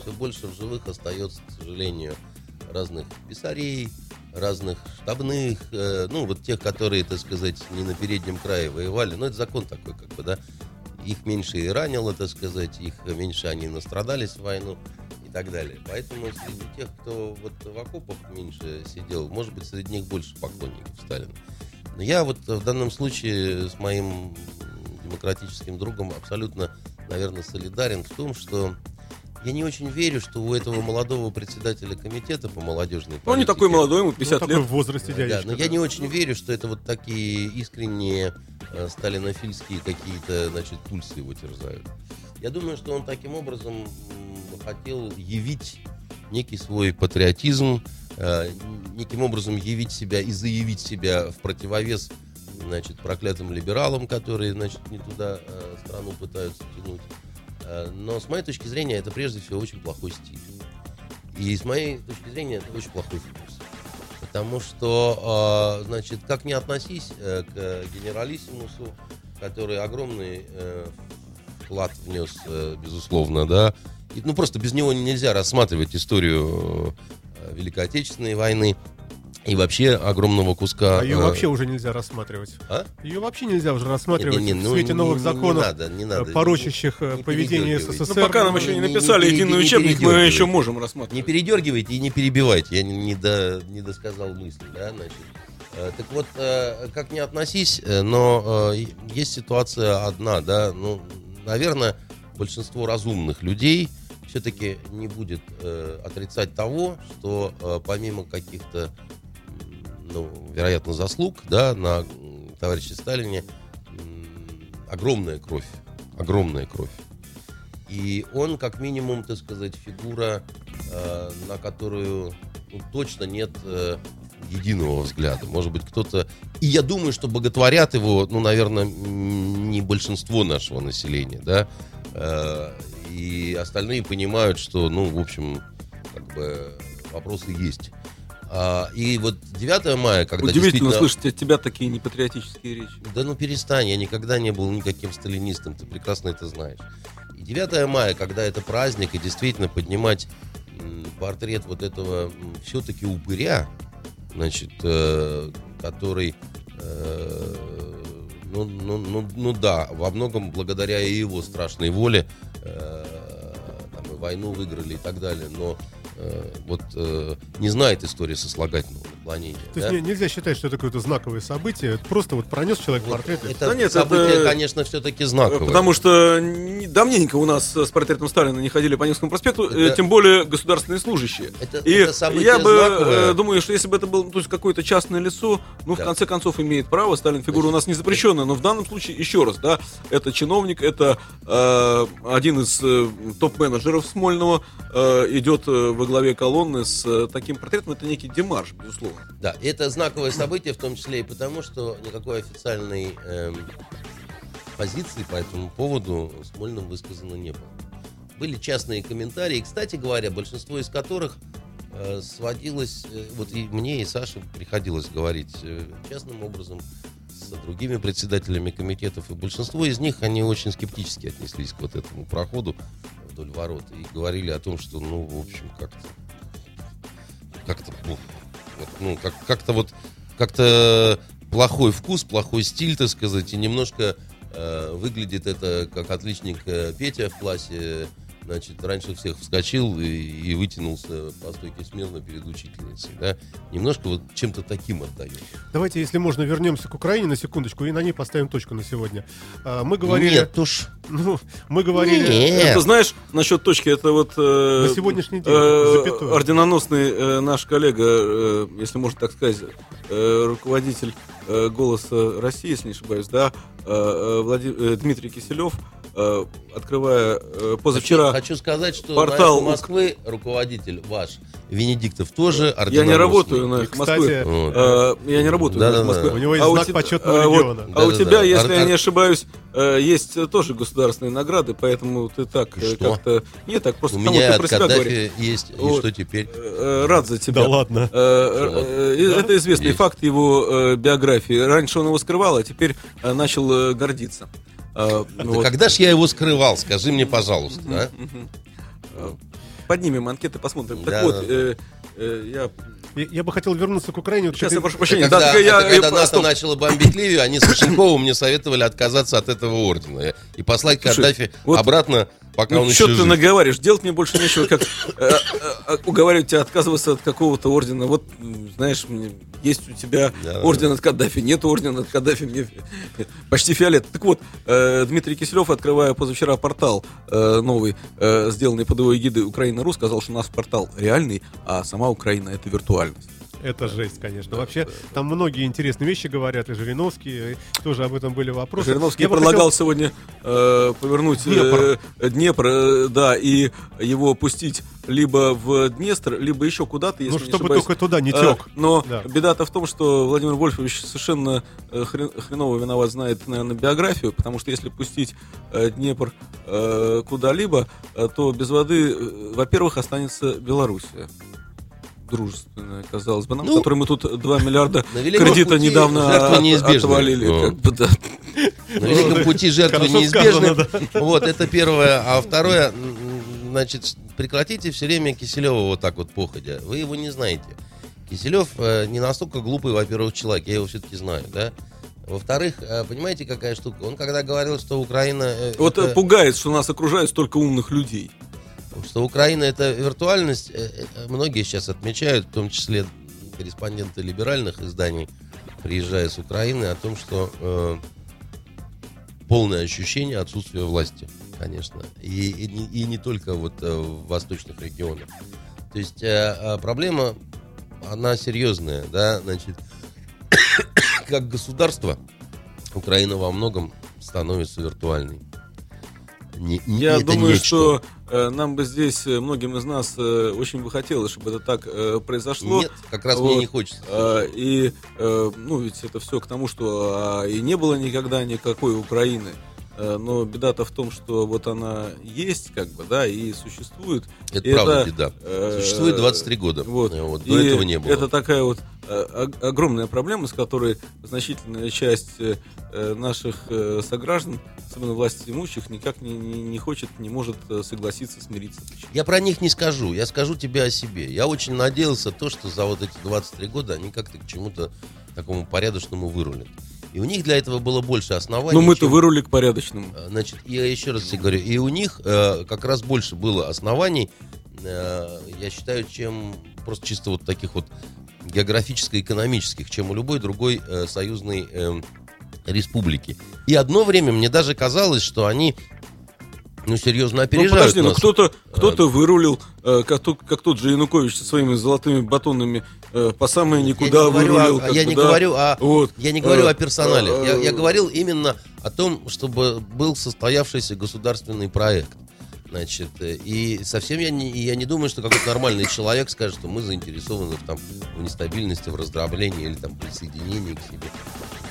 Все больше в живых остается, к сожалению, разных писарей, разных штабных, э, ну, вот тех, которые, так сказать, не на переднем крае воевали. Но это закон такой, как бы, да. Их меньше и ранило, так сказать, их меньше они настрадались в войну и так далее. Поэтому среди тех, кто вот в окопах меньше сидел, может быть, среди них больше поклонников Сталина. Но я вот в данном случае с моим демократическим другом абсолютно, наверное, солидарен в том, что я не очень верю, что у этого молодого председателя комитета по молодежной ну, не политике- такой молодой, ему Ну, 50 такой лет. в возрасте Да, дядечка. но я не очень верю, что это вот такие искренние сталинофильские какие-то, значит, пульсы его терзают. Я думаю, что он таким образом хотел явить некий свой патриотизм, э, неким образом явить себя и заявить себя в противовес, значит, проклятым либералам, которые, значит, не туда э, страну пытаются тянуть. Э, Но с моей точки зрения это прежде всего очень плохой стиль. И с моей точки зрения это очень плохой вкус. Потому что, э, значит, как не относись э, к генералиссимусу, который огромный э, вклад внес, э, безусловно, да. Ну, просто без него нельзя рассматривать историю Великой Отечественной войны и вообще огромного куска... А ее э, вообще уже нельзя рассматривать. а? Ее вообще нельзя уже рассматривать в ну, свете не- новых не- законов, не надо, не надо. э, порочащих э, Не поведение передергивайте. СССР. Ну, пока нам еще не не- не написали пере- единый не учебник, мы еще можем Не рассматривать. передергивайте и не перебивайте, я не, не до- не досказал мысли, да, значит. Э, Так вот, э, как не относись, э, но э, есть ситуация одна, да, ну, наверное, большинство разумных людей все-таки не будет э, отрицать того, что э, помимо каких-то, ну, вероятно, заслуг, да, на м, товарище Сталине, огромная кровь, огромная кровь. И он, как минимум, так сказать, фигура, э, на которую ну, точно нет э, единого взгляда. Может быть, кто-то... И я думаю, что боготворят его, ну, наверное, не большинство нашего населения, да. Э, и остальные понимают, что, ну, в общем, как бы вопросы есть. А, и вот 9 мая, когда Удивительно действительно... слышать от тебя такие непатриотические речи. Да ну перестань, я никогда не был никаким сталинистом, ты прекрасно это знаешь. И 9 мая, когда это праздник, и действительно поднимать портрет вот этого все-таки упыря, значит, э, который, э, ну, ну, ну, ну да, во многом благодаря и его страшной воле э, там, и войну выиграли и так далее, но вот э, не знает истории сослагательного наклонения. То да? есть не- нельзя считать, что это какое-то знаковое событие. Это просто вот пронес человек Вот портрет. это Да нет, событие, это- конечно, все-таки знаковое. Потому что не- давненько у нас с портретом Сталина не ходили по Невскому проспекту, э, Это- тем более государственные служащие. Это- И это событие я бы знаковое. э, думаю, что если бы это было то есть какое-то частное лицо, ну, в Да. конце концов, имеет право, Сталин фигура у нас не запрещенная, но в данном случае, еще раз, да, это чиновник, это э, один из э, топ-менеджеров Смольного, э, идет э, во главе колонны с э, таким портретом, это некий демарш, безусловно. Да, это знаковое событие, в том числе и потому, что никакой официальной эм, позиции по этому поводу Смольным высказано не было. Были частные комментарии, кстати говоря, большинство из которых э, сводилось, э, вот и мне, и Саше приходилось говорить э, частным образом с другими председателями комитетов, и большинство из них, они очень скептически отнеслись к вот этому проходу вдоль ворот и говорили о том, что, ну, в общем, как-то как-то вот, ну, как, как-то вот как-то плохой вкус, плохой стиль, так сказать, и немножко Э, выглядит это как отличник э, Петя в классе. Значит, раньше всех вскочил и, и вытянулся по стойке смирно перед учительницей. Да? Немножко вот чем-то таким отдает. Давайте, если можно, вернемся к Украине на секундочку и на ней поставим точку на сегодня. А, Мы говорили... Нет уж. Ну, мы говорили... Нет. Это знаешь, насчет точки, это вот... э, На сегодняшний день, э, запятую. орденоносный э, наш коллега, э, если можно так сказать, э, руководитель э, «Голоса России», если не ошибаюсь, да, э, э, Влади- э, Дмитрий Киселев, открывая э, позавчера... Хочу сказать, что портал на «Эхо Москвы руководитель ваш, Венедиктов, тоже Я не работаю на И, «Эхо Москвы». Э, Я не работаю на Да-да-да. «Эхо Москвы». У него есть А знак те- почетного а вот- легиона. А у тебя, если я не ошибаюсь, э, есть э, тоже государственные награды, поэтому ты так э, Что? как-то... Нет, так просто У потому меня ты от про себя говоришь. Есть, и Вот. что теперь? Э, Рад за тебя. Да ладно. Э, э, э, Это известный Есть. факт его э, биографии. Раньше он его скрывал, а теперь э, начал э, гордиться. Э, Да вот. когда ж я его скрывал, скажи мне, пожалуйста. а? Поднимем анкеты, посмотрим. Так Да, вот, да, да. э, э, я... Я, я бы хотел вернуться к Украине. Вот Сейчас я прошу прощения. Когда, Да, так я- это когда я- НАТО стоп. начало бомбить Ливию, они с Кошельковым мне советовали отказаться от этого ордена и послать Слушай, Каддафи вот- обратно, пока он Ну, еще что ты жив. наговариваешь? Делать мне больше нечего, как э, э, э, уговаривать тебя отказываться от какого-то ордена. Вот, знаешь, есть у тебя Да. орден от Каддафи, нет ордена от Каддафи, мне почти фиолет. Так вот, э, Дмитрий Киселев, открывая позавчера портал э, новый, э, сделанный под его эгидой Украина.ру, сказал, что у нас портал реальный, а сама Украина — это виртуальность. Это жесть, конечно. Вообще, там многие интересные вещи говорят, и Жириновский, и тоже об этом были вопросы. Жириновский Я предлагал хотел- сегодня э, повернуть Днепр. э, Днепр, э, да, и его пустить либо в Днестр, либо еще куда-то, если Ну, не чтобы ошибаюсь. только туда не Э, тек. но Да. беда-то в том, что Владимир Вольфович совершенно э, хрен- хреново виноват, знает, наверное, биографию, потому что если пустить э, Днепр э, куда-либо, э, то без воды, э, во-первых, останется Белоруссия. Дружественная, казалось бы, нам, Ну, которой мы тут 2 миллиарда кредита пути недавно от- отвалили. Ну. Как бы, да. На великом пути жертвы неизбежны. Вот, это первое. А второе, значит, прекратите все время Киселева вот так вот походя. Вы его не знаете. Киселев э, не настолько глупый, во-первых, человек. Я его все-таки знаю, да? Во-вторых, э, понимаете, какая штука? Он когда говорил, что Украина... э, Вот это- пугает, что нас окружает столько умных людей. Что Украина это виртуальность, э, э, многие сейчас отмечают, в том числе корреспонденты либеральных изданий, приезжая с Украины, о том, что э, полное ощущение отсутствия власти, конечно, и, и не- и не только вот э, в восточных регионах. То есть э, э, проблема, она серьезная, да, значит, как государство Украина во многом становится виртуальной. Не- не- Я думаю, нечто. что нам бы здесь, э, многим из нас, э, очень бы хотелось, чтобы это так э, произошло. Нет, как раз Вот. мне не хочется. А, И, э, ну, ведь это все к тому, что а, и не было никогда никакой Украины. Э, Но беда-то в том, что вот она есть, как бы, да, и существует. Это И правда беда. э, Существует 23 года. Вот. Э, вот, до этого не было. Это такая вот э, огромная проблема, с которой значительная часть э, э, наших э, сограждан, особенно власти имущих, никак не, не, не хочет, не может э, согласиться, смириться. Я про них не скажу, я скажу тебе о себе. Я очень надеялся то, что за вот эти 23 года они как-то к чему-то такому порядочному вырулят. И у них для этого было больше оснований. Но мы-то чем- вырули к порядочному. Э, Значит, я еще раз тебе говорю, и у них э, как раз больше было оснований, э, я считаю, чем просто чисто вот таких вот географическо-экономических, чем у любой другой э, союзной э, республики. И одно время мне даже казалось, что они, ну, серьезно Ну опережают подожди, ну нас. кто-то кто вырулил, э, как, тот, как тот же Янукович со своими золотыми батонами э, по самое никуда я не говорю, вырулил. о, я не говорю о, Вот. я не говорю Э, о персонале. Я, я э, говорил именно о том, чтобы был состоявшийся государственный проект. Значит, и совсем я не, я не думаю, что какой-то нормальный человек скажет, что мы заинтересованы в, там, в нестабильности, в раздроблении или там присоединении к себе.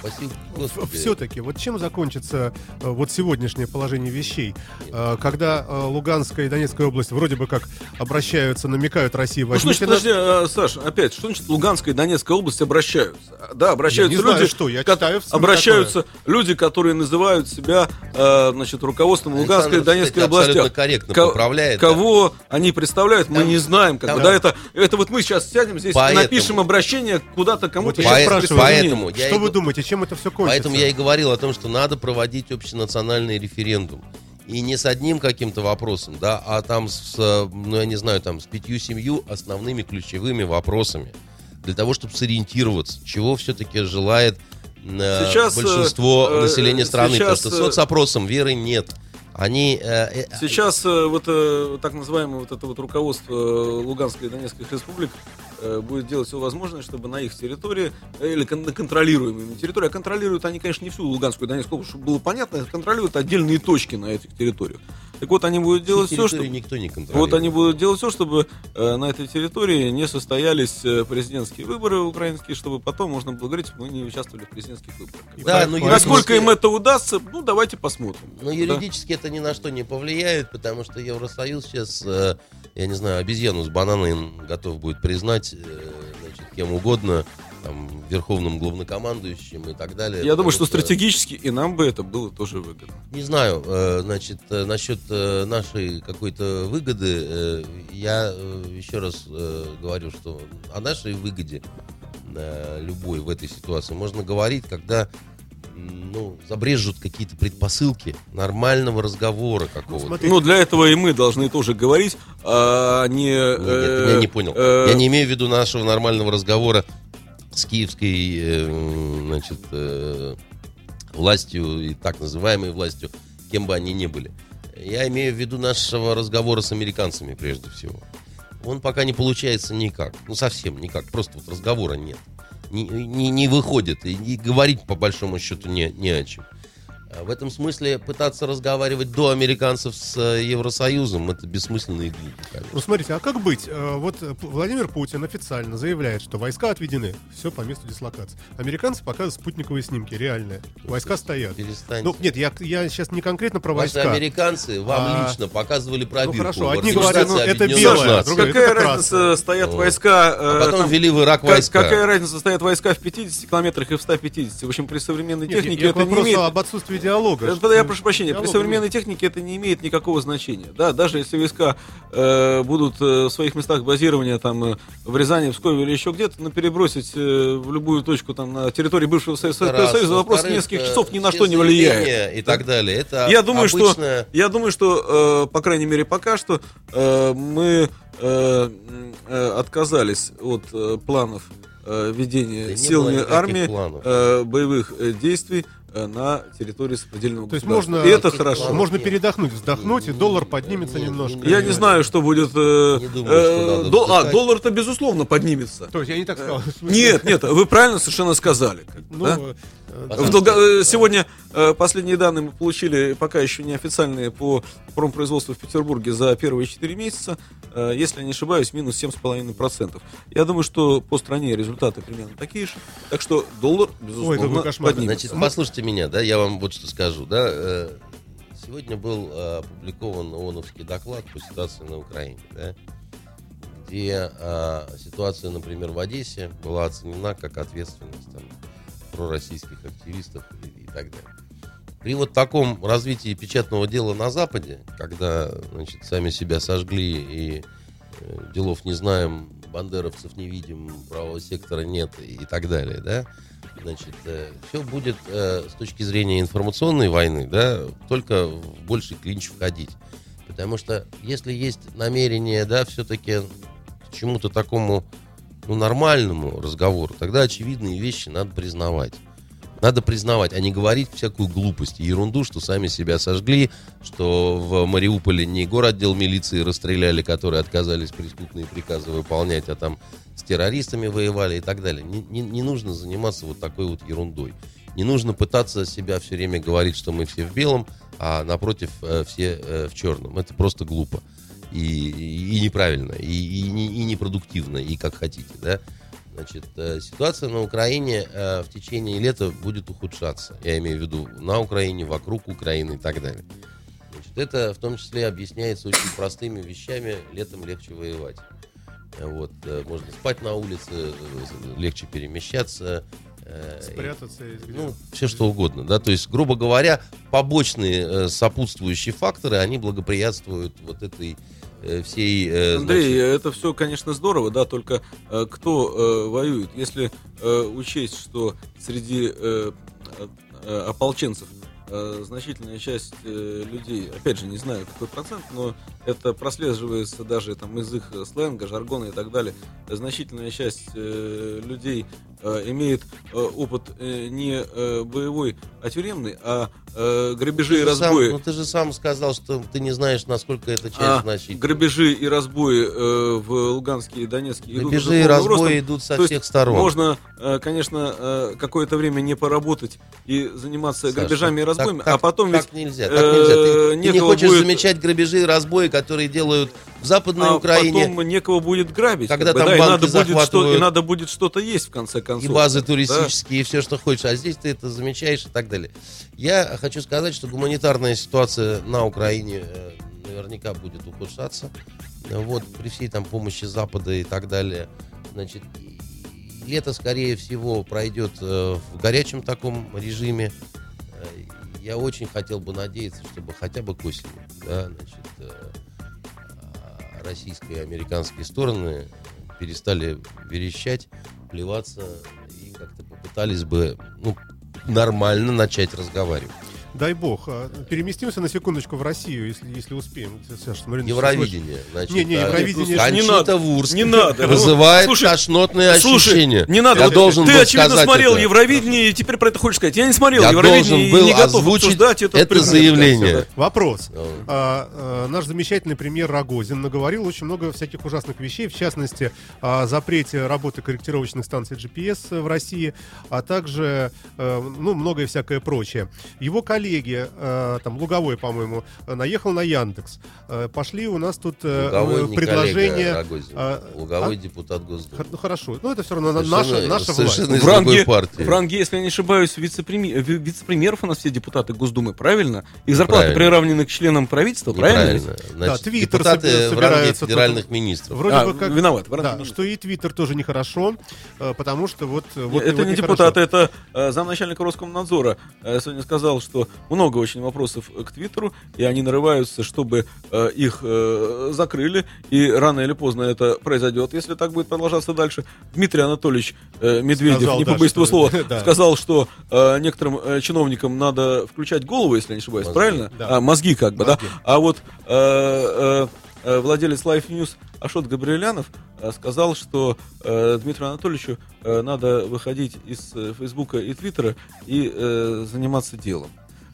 Спасибо, Господи. Все-таки, вот чем закончится э, вот сегодняшнее положение вещей, Э, когда э, Луганская и Донецкая область вроде бы как обращаются, намекают России, Ну, значит, возьмите нас. подожди, а, Саш, опять, что значит Луганская и Донецкая область обращаются? Да, обращаются Я не знаю, люди, что, я читаю в обращаются люди, которые называют себя, значит, руководством Луганской и Донецкой кстати, абсолютно областях. корректно Ко- поправляет, да. Кого они представляют, мы Там- не знаем. Как там- да, это, это вот мы сейчас сядем здесь Поэтому- и напишем обращение куда-то кому-то. Вот я присоединения. поэтому я Что и вы думаете, чем это все кончится? Поэтому я и говорил о том, что надо проводить общенациональный референдум. И не с одним каким-то вопросом, да, а там с, э, ну, я не знаю, там с пятью-семью основными ключевыми вопросами. Для того, чтобы сориентироваться, чего все-таки желает э, Сейчас, э, большинство э, населения страны. сейчас, Потому что э, соцопросом веры нет. Они... э, э, Сейчас э, вот э, так называемое вот это вот руководство э, Луганской и Донецкой республик э, будет делать все возможное, чтобы на их территории, э, или на контролируемой территории, а контролируют они, конечно, не всю Луганскую и Донецкую область, чтобы было понятно, контролируют отдельные точки на этих территориях. Так вот, они будут делать все, чтобы... никто не контролирует. Вот они будут делать все, чтобы э, на этой территории не состоялись э, президентские выборы украинские, чтобы потом можно было говорить, мы не участвовали в президентских выборах. Да, ну, Насколько юридически- им это удастся, ну давайте посмотрим. Но юридически это ни на что не повлияет, потому что Евросоюз сейчас, э, я не знаю, обезьяну с бананом готов будет признать, э, значит, кем угодно, там, верховным главнокомандующим и так далее. Я думаю, что Потому стратегически и нам бы это было тоже выгодно. Не знаю, э, значит, э, насчет нашей какой-то выгоды, я еще раз говорю, что о нашей выгоде любой в этой ситуации можно говорить, когда ну, забрежут какие-то предпосылки нормального разговора какого-то. смотри, Ну, для этого и мы должны тоже говорить, а не... Нет, э, я не понял. э, Я не имею в виду нашего нормального разговора с киевской, э, значит, э, властью и так называемой властью, кем бы они ни были. Я имею в виду нашего разговора с американцами прежде всего. Он пока не получается никак. Ну, совсем никак. Просто вот разговора нет. Не, не, не выходит. И, и говорить, по большому счету, не, не о чем. А В этом смысле пытаться разговаривать до американцев с э, Евросоюзом это бессмысленно и глупо. Ну, смотрите, а как быть? Э, Вот э, Владимир Путин официально заявляет, что войска отведены. Все по месту дислокации. Американцы показывают спутниковые снимки, реальные. Войска стоят. Перестаньте. Ну, нет, я, я сейчас не конкретно про Ваши войска. американцы вам А, лично показывали пробирку. хорошо, в одни говорят, ну, это белое, Наций. другое- Какая это разница, красное. стоят Вот. войска... э, А потом там, ввели в Ирак как- войска. какая разница, стоят войска в 50 километрах и в 150? В общем, при современной Нет, технике я это не имеет... об отсутствии диалога. Это, что- я прошу прощения, при диалога современной нет. технике это не имеет никакого значения. Да, даже если войска э, будут э, в своих местах базирования там э, в Рязани, в Пскове или еще где-то, но перебросить э, в любую точку там на территории бывшего Советского Раз. Союза вопрос нескольких э, часов ни на что не влияет. И так далее. Это Я думаю, что обычная- я думаю, что, э, по крайней мере, пока что э, мы э, э, отказались от э, планов э, ведения Да силами армии планов. э, боевых э, действий на территории сопредельного То есть можно, И это хорошо. можно Нет. передохнуть, вздохнуть, и доллар поднимется не- немножко. не- Я не знаю, что будет. э, Не думаю, что э, надо дол- а, доллар-то безусловно поднимется. То есть я не так сказал. Нет, нет, вы правильно совершенно сказали. Ну, да? В долго- э, Сегодня э, последние данные мы получили, пока еще не официальные, по промпроизводству в Петербурге за первые 4 месяца. Э, Если я не ошибаюсь, минус 7,5%. Я думаю, что по стране результаты примерно такие же. Так что доллар, безусловно, какой кошмар. поднимется. Значит, послушайте меня, да, я вам вот что скажу, да. Сегодня был опубликован ООНовский доклад по ситуации на Украине, да, где э, ситуация, например, в Одессе была оценена как ответственность там, пророссийских активистов и, и так далее. При вот таком развитии печатного дела на Западе, когда, значит, сами себя сожгли и э, делов не знаем, бандеровцев не видим, правого сектора нет и так далее, да, значит, все будет э, с точки зрения информационной войны, да, только в больший клинч входить. Потому что если есть намерение, да, все-таки к чему-то такому, ну, нормальному разговору, тогда очевидные вещи надо признавать. Надо признавать, а не говорить всякую глупость и ерунду, что сами себя сожгли, что в Мариуполе не городдел милиции расстреляли, которые отказались преступные приказы выполнять, а там с террористами воевали и так далее. Не, не- не нужно заниматься вот такой вот ерундой. Не нужно пытаться себя все время говорить, что мы все в белом, а напротив э, все э, в черном. Это просто глупо. И, и- неправильно, и, и и непродуктивно, и как хотите, да. Значит, э, ситуация на Украине э, в течение лета будет ухудшаться. Я имею в виду на Украине, вокруг Украины и так далее. Значит, это в том числе объясняется очень простыми вещами. Летом легче воевать. Э, Вот, можно спать на улице, легче перемещаться, Спрятаться из ну, все что угодно, да, то есть, грубо говоря, побочные сопутствующие факторы, они благоприятствуют вот этой всей... э, Андрей, значит, это все, конечно, здорово, да, только э, кто э, воюет? Если э, учесть, что среди э, э, ополченцев э, значительная часть э, людей, опять же, не знаю какой процент, но это прослеживается даже там из их сленга, жаргона и так далее. Значительная часть э, людей э, имеет э, опыт э, не э, боевой, а тюремный, а э, грабежи и ты сам- разбои. ну, ты же сам сказал, что ты не знаешь, насколько эта часть А, значительна. грабежи и разбои э, в Луганске и Донецке идут Грабежи и разбои ростом. идут со То всех сторон. Можно, э, конечно, э, какое-то время не поработать и заниматься Саша, грабежами и разбоями, так- так- а потом так ведь нельзя, так нельзя. Ты, ты не хочешь будет- замечать грабежи и разбои, которые делают в Западной а Украине, потом некого будет грабить. Когда как бы, там да, и банки надо, будет что, и надо будет что-то есть в конце концов. и базы Да. туристические, и все, что хочешь. А здесь ты это замечаешь и так далее. Я хочу сказать, что гуманитарная ситуация на Украине э, наверняка будет ухудшаться. Вот, при всей там помощи Запада и так далее. Значит, и- и лето, скорее всего, пройдет э, в горячем таком режиме. Э, Я очень хотел бы надеяться, чтобы хотя бы к осени, да, значит, российские и американские стороны перестали верещать, плеваться и как-то попытались бы ну, нормально начать разговаривать. Дай бог. А, Переместимся на секундочку в Россию, если, если успеем. Саша, смотри, Евровидение. Значит, Не, не, Евровидение- Не надо, Вурст не надо. вызывает Слушай, тошнотные Слушай, ощущения. не надо. Я вот должен ты, был очевидно, сказать смотрел это. Евровидение и теперь про это хочешь сказать. Я не смотрел Я Евровидение должен и был не готов озвучить обсуждать это предмет. заявление. Да. Вопрос. А, а, наш замечательный премьер Рогозин наговорил очень много всяких ужасных вещей, в частности, о запрете работы корректировочных станций GPS в России, а также, э, ну, многое всякое прочее. Его коллеги, э, там, Луговой, по-моему, э, наехал на Яндекс. Э, Пошли у нас тут э, Луговой э, не предложения... коллега а, Луговой а? депутат Госдумы. Х- Ну, хорошо. Ну, это все равно Совершенно- наша, наша власть. совершенно из В ранге, партии. в ранге, если я не ошибаюсь, вице-преми- ви- вице-премьеров у нас все депутаты Госдумы, правильно? Их зарплаты Правильно. приравнены к членам правительства, правильно? Значит, Твиттер депутаты в ранге федеральных министров. Вроде А, бы как... виноват, Да, что и Твиттер тоже нехорошо, э, потому что вот... э, вот это вот не нехорошо. депутат, это э, замначальника Роскомнадзора. Э, сегодня сказал, что много очень вопросов к Твиттеру, и они нарываются, чтобы э, их э, закрыли, и рано или поздно это произойдет, если так будет продолжаться дальше. Дмитрий Анатольевич э, Медведев, Сказал, не да, побоюсь этого слова, да. сказал, что э, некоторым э, чиновникам надо включать голову, если я не ошибаюсь, Мозги. правильно? Да. А, мозги как бы, Мозги. да? А вот э, э, э, владелец Life News Ашот Габриэлянов э, сказал, что э, Дмитрию Анатольевичу э, надо выходить из э, Фейсбука и Твиттера и э, заниматься делом.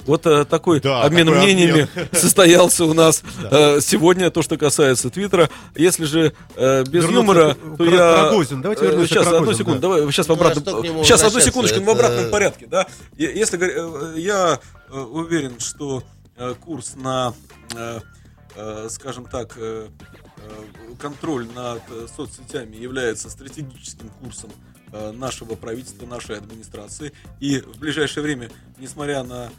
Вот э, такой Да, обмен такой мнениями обмен. состоялся у нас э, сегодня, то, что касается Твиттера. Если же э, без Вернуться юмора, к- то к я... Рогозину. Давайте э, вернемся сейчас, к одну Рогозину, секунду, да. давай, сейчас в Ну, а обратном... что к нему сейчас, одну секундочку, в Это- обратном порядке, да. Если э, я э, уверен, что э, курс на, э, э, скажем так, э, э, контроль над э, соцсетями является стратегическим курсом э, нашего правительства, нашей администрации. И в ближайшее время, несмотря на э,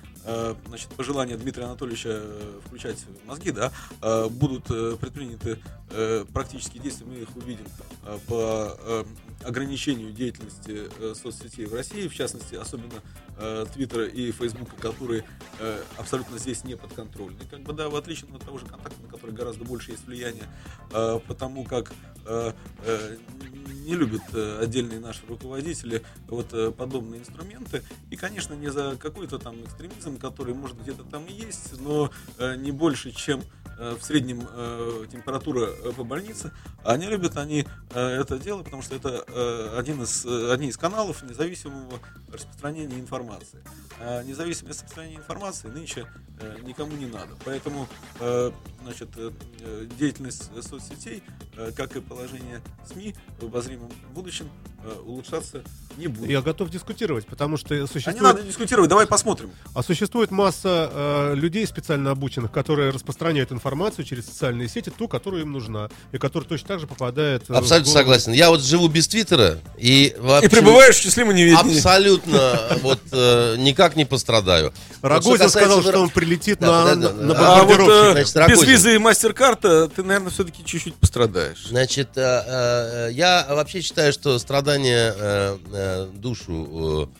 значит, пожелания Дмитрия Анатольевича э, включать мозги, да, э, будут э, предприняты э, практические действия, мы их увидим э, по э, ограничению деятельности э, соцсетей в России, в частности, особенно э, Твиттера и Фейсбука, которые э, абсолютно здесь не подконтрольны. Как бы, да, в отличие от того же контакта, на который гораздо больше есть влияние, э, потому как э, э, не любят э, отдельные наши руководители вот э, подобные инструменты. И, конечно, не за какой-то там экстремизм, который, может, где-то там и есть, но э, не больше, чем э, в среднем э, температура э, по больнице. Они любят они э, это дело, потому что это э, один из, э, одни из каналов независимого распространения информации. А независимое распространение информации нынче э, никому не надо. Поэтому э, значит, э, э, деятельность соцсетей, э, как и положение СМИ в обозримом будущем улучшаться не будет. Я готов дискутировать, потому что А не существует, надо дискутировать, давай посмотрим. а существует масса э, людей специально обученных, которые распространяют информацию через социальные сети, ту, которая им нужна, и которая точно так же попадает... э, в Абсолютно согласен. Я вот живу без Твиттера и вообще И пребываешь в счастливом неведении. абсолютно вот э, никак не пострадаю. Вот Рогозин что сказал, что он прилетит Да, на, да, да, на, на. А вот э, Значит, без. Визы и мастер-карта ты, наверное, все-таки чуть-чуть пострадаешь. Значит, э, э, я вообще считаю, что страдания э, э, душу,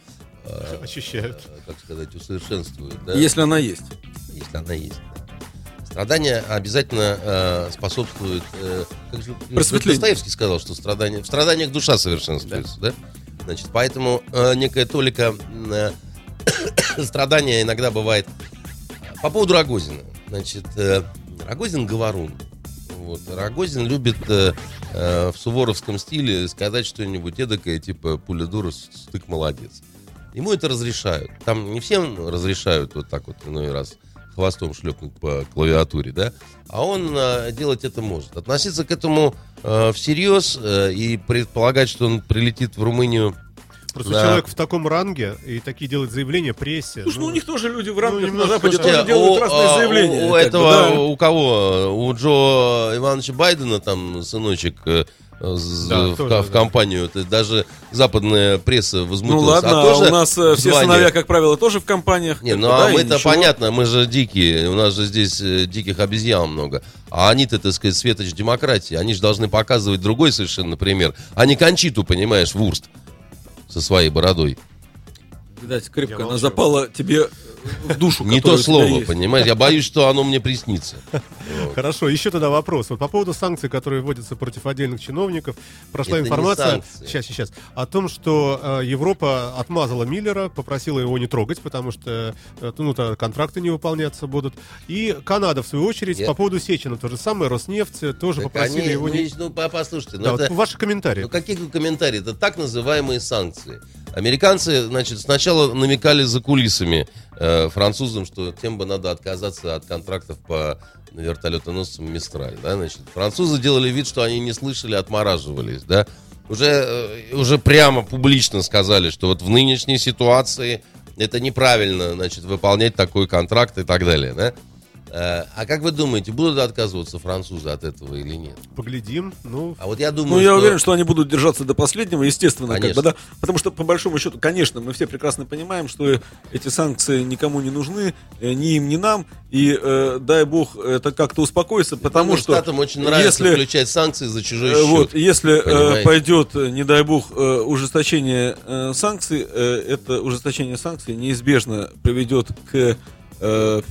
э, э, Ощущают. как сказать, усовершенствуют. Да? Если она есть. Если она есть. да. Страдания обязательно э, способствуют... э, как же Просветлению. Достоевский сказал, что страдания, в страданиях душа совершенствуется. Да. Значит, поэтому э, некая толика э, страдания иногда бывает. По поводу Рогозина. Значит, э, Рогозин говорун. Вот. Рогозин любит э, э, в суворовском стиле сказать что-нибудь эдакое, типа «пуля дура, стык молодец». Ему это разрешают. Там не всем разрешают вот так вот иной раз хвостом шлепнуть по клавиатуре, да? А он э, делать это может. Относиться к этому э, всерьез э, и предполагать, что он прилетит в Румынию Просто Да. человек в таком ранге и такие делают заявления прессе. Слушай, ну, у них тоже люди в рамках на немножко Западе слушайте, тоже делают у, разные а, заявления. У, у бы, этого, да. у кого? У Джо Ивановича Байдена, там, сыночек, э, Да, в, тоже, в компанию. Это даже западная пресса Ну возмутилась. ладно, а а тоже у нас э, все звание. сыновья, как правило, тоже в компаниях. Не, ну а да, и мы-то ничего. понятно, мы же дикие, у нас же здесь э, диких обезьян много. А они-то, так сказать, светоч демократии, они же должны показывать другой совершенно пример, а не Кончиту, понимаешь, Вурст со своей бородой. Видать, Я крепко она молчу. запала тебе в душу. Не то слово, понимаешь, я боюсь, что оно мне приснится. Хорошо, еще тогда вопрос. Вот по поводу санкций, которые вводятся против отдельных чиновников, прошла Это информация, сейчас, сейчас, о том, что э, Европа отмазала Миллера, попросила его не трогать, потому что э, ну, то контракты не выполняться будут. И Канада, в свою очередь, Я- по поводу Сечина, то же самое, Роснефть э, тоже Так попросили они- его ну, не... ну, по- послушайте, ну, Да, вот это- ваши комментарии. Ну, какие комментарии? Это так называемые санкции. Американцы, значит, сначала намекали за кулисами э, французам, что тем бы надо отказаться от контрактов по вертолетоносцам Мистраль. Да? Значит, французы делали вид, что они не слышали, отмораживались. Да? Уже, э, уже прямо публично сказали, что вот в нынешней ситуации это неправильно, значит, выполнять такой контракт и так далее. Да? Э, а как вы думаете, будут отказываться французы от этого или нет? Поглядим. Ну, А вот я думаю, Ну, я что... уверен, что они будут держаться до последнего, естественно, как Конечно. бы, да. Потому что, по большому счету, конечно, мы все прекрасно понимаем, что эти санкции никому не нужны, ни им, ни нам. И э, дай бог это как-то успокоится, потому что Штатам очень нравится если, включать санкции за чужой э, счет. вот, если э, Понимаете? пойдет, не дай бог, ужесточение э, санкций, э, это ужесточение санкций неизбежно приведет к э,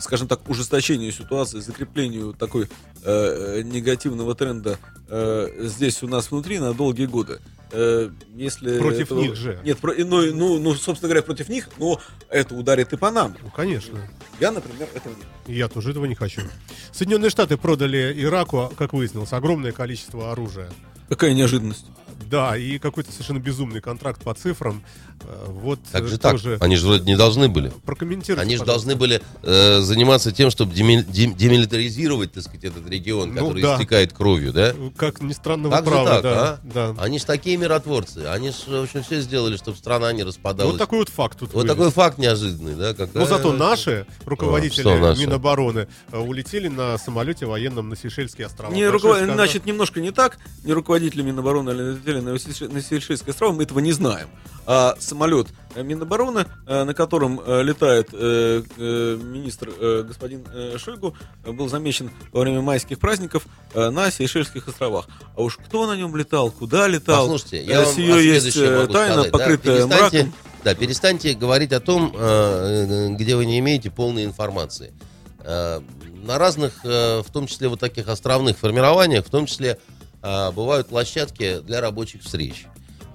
скажем так, ужесточению ситуации, закреплению такой э, негативного тренда э, здесь у нас внутри на долгие годы. Э, если Против них же. Нет, про- ну, ну, ну, собственно говоря, против них, но это ударит и по нам. ну, конечно. Я, например, этого не Я тоже этого не хочу. Соединенные Штаты продали Ираку, как выяснилось, огромное количество оружия. Какая неожиданность. Да, и какой-то совершенно безумный контракт по цифрам. Э, Вот Так э, же так. тоже Они же вроде не должны были. прокомментируйте. Они же должны были э, заниматься тем, чтобы деми- дем- демилитаризировать, так сказать, этот регион, Ну, который да. истекает кровью, да? Как ни странно, вы Так же правы, так, да, а? да. Они же такие миротворцы. Они же, в общем, все сделали, чтобы страна не распадалась. Вот такой вот факт тут Вот вылез. такой факт неожиданный, да? Но какая- зато наши руководители наши? Минобороны э, улетели на самолете военном на Сейшельские острова. Не руковод-. Значит, немножко не так. Не руководители Минобороны или летели на Сейш- на Сейшельские острова, мы этого не знаем. А самолет э, Минобороны, э, на котором э, летает министр господин Шойгу, был замечен во время майских праздников на Сейшельских островах. А уж кто на нем летал, куда летал, Послушайте, я вам о есть могу тайна, сказать, да. покрытая перестаньте, мраком. Да, перестаньте говорить о том, где вы не имеете полной информации. На разных, в том числе вот таких островных формированиях, в том числе бывают площадки для рабочих встреч,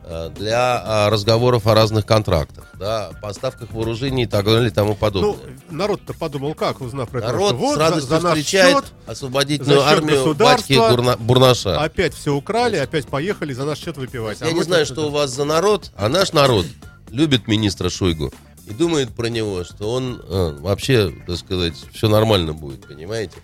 э, для а, разговоров о разных контрактах, да, поставках вооружений и так далее и тому Ну, подобное. народ-то подумал, как, узнав про это, Народ вот с за- радостью за, наш встречает счет освободительную за счет армию батьки Гурна- Бурнаша. опять все украли, опять поехали за наш счет выпивать. А Я не мы знаю, что у вас за народ, а наш народ любит министра Шойгу и думает про него, что он э, вообще, так сказать, все нормально будет, понимаете?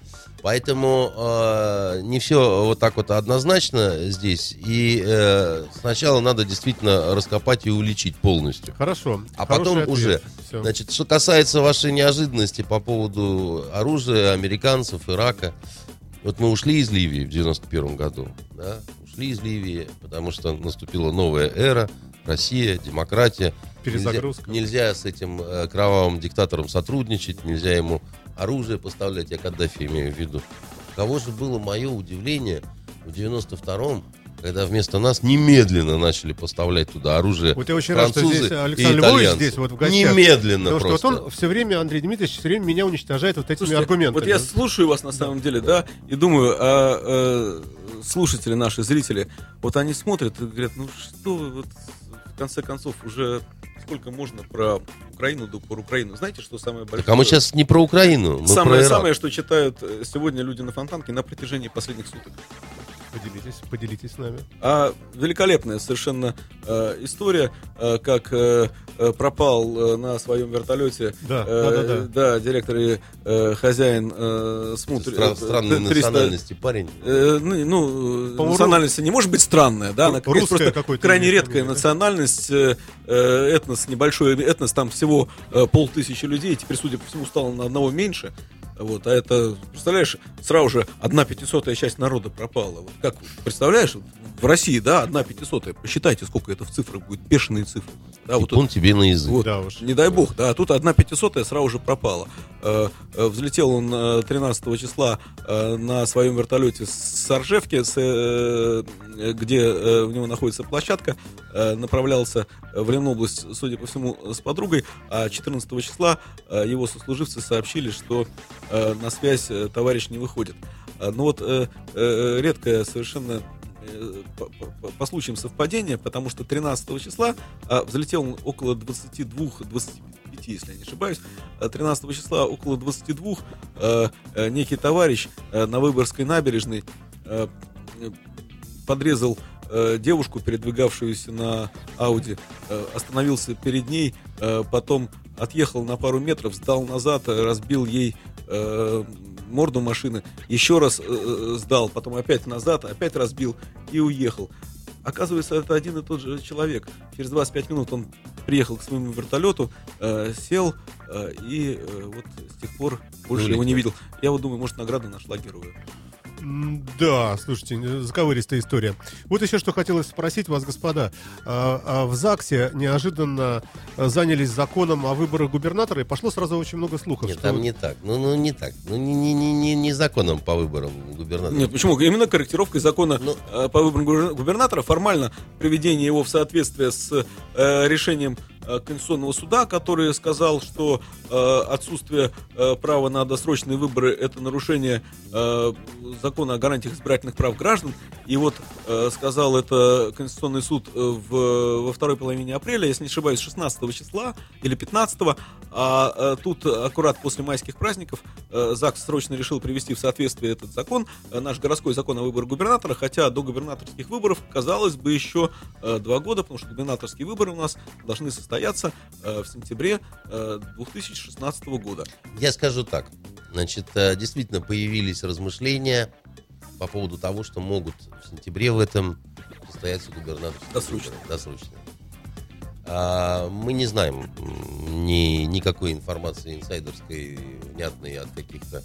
Поэтому э, не все вот так вот однозначно здесь. И э, сначала надо действительно раскопать и уличить полностью. Хорошо. А потом ответ. уже. Всё. Значит, что касается вашей неожиданности по поводу оружия, американцев, Ирака. Вот мы ушли из Ливии в 91 году. Да? Ушли из Ливии, потому что наступила новая эра. Россия, демократия. Перезагрузка. Нельзя, нельзя с этим э, кровавым диктатором сотрудничать, нельзя ему оружие поставлять, я Каддафи имею в виду. Кого же было мое удивление в 92-м, когда вместо нас немедленно начали поставлять туда оружие Вот я очень рад, что французы здесь и Александр Львович здесь вот в гостях. Немедленно Потому что просто. вот он все время, Андрей Дмитриевич, все время меня уничтожает вот этими Слушайте, аргументами. Вот я слушаю вас на самом деле, да, и думаю, а э, слушатели наши, зрители, вот они смотрят и говорят, ну что вы вот в конце концов уже сколько можно про Украину, да про Украину. Знаете, что самое большое? Так, а мы сейчас не про Украину, мы самое, про Ирак. самое, что читают э, сегодня люди на Фонтанке на протяжении последних суток. Поделитесь, поделитесь с нами. А великолепная совершенно э, история, э, как э, э, пропал э, на своем вертолете Да, э, да-да-да. да, директор и э, хозяин э, смут Стра- э, странной 300 национальности парень. Э, ну, ну, По-моему, национальность не может быть странная, да, она русская просто какой-то крайне редкая фамилия, да? национальность, э, э, этнос, небольшой этнос, там всего э, полтысячи людей, теперь, судя по всему, стало на одного меньше, вот, а это, представляешь, сразу же одна пятисотая часть народа пропала, вот как, представляешь, в России, да, одна пятисотая, посчитайте, сколько это в цифрах будет, бешеные цифры, да, вот он тебе на язык. вот, Да уж. не дай бог, да, а тут одна пятисотая сразу же пропала. Э, э, взлетел он э, 13 числа э, на своем вертолете с Оржевки, с, где у него находится площадка, направлялся в Ленобласть, судя по всему, с подругой, а 14 числа его сослуживцы сообщили, что на связь товарищ не выходит. А, Ну вот редкая совершенно по, по- по случаям совпадения, потому что 13 числа а, взлетел он около 22-25, если я не ошибаюсь. А 13 числа около 22 э, э, некий товарищ э, на Выборгской набережной э, э, подрезал э, девушку, передвигавшуюся на Ауди, э, остановился перед ней, э, потом отъехал на пару метров, сдал назад, э, разбил ей э, морду машины, еще раз э, э, сдал, потом опять назад, опять разбил и уехал. Оказывается, это один и тот же человек. Через 25 минут он приехал к своему вертолету, э, сел э, и э, вот с тех пор больше его не видел. Я вот думаю, может, награда нашла героя. Да, слушайте, э, заковыристая история. Вот еще что хотелось спросить вас, господа. А, а В ЗАГСе неожиданно э, занялись законом о выборах губернатора, и пошло сразу очень много слухов. Нет, что там не так. Ну, ну не так. Ну, не, не, не, не, не законом по выборам губернатора. Нет, почему? Именно корректировкой закона Ну- э, по выборам губер- губернатора, формально приведение его в соответствие с э, решением Конституционного суда, который сказал, что э, отсутствие э, права на досрочные выборы это нарушение э, закона о гарантиях избирательных прав граждан. И вот э, сказал это Конституционный суд э, в, во второй половине апреля, если не ошибаюсь, 16 числа или 15, а э, тут аккурат после майских праздников э, ЗАГС срочно решил привести в соответствие этот закон, э, наш городской закон о выборах губернатора, хотя до губернаторских выборов, казалось бы, еще два года, потому что губернаторские выборы у нас должны состояться в сентябре э, 2016 года. Я скажу так. Значит, действительно появились размышления по поводу того, что могут в сентябре в этом состояться губернаторские Досрочно. выборы. Досрочно. А, мы не знаем ни, никакой информации инсайдерской, внятной от каких-то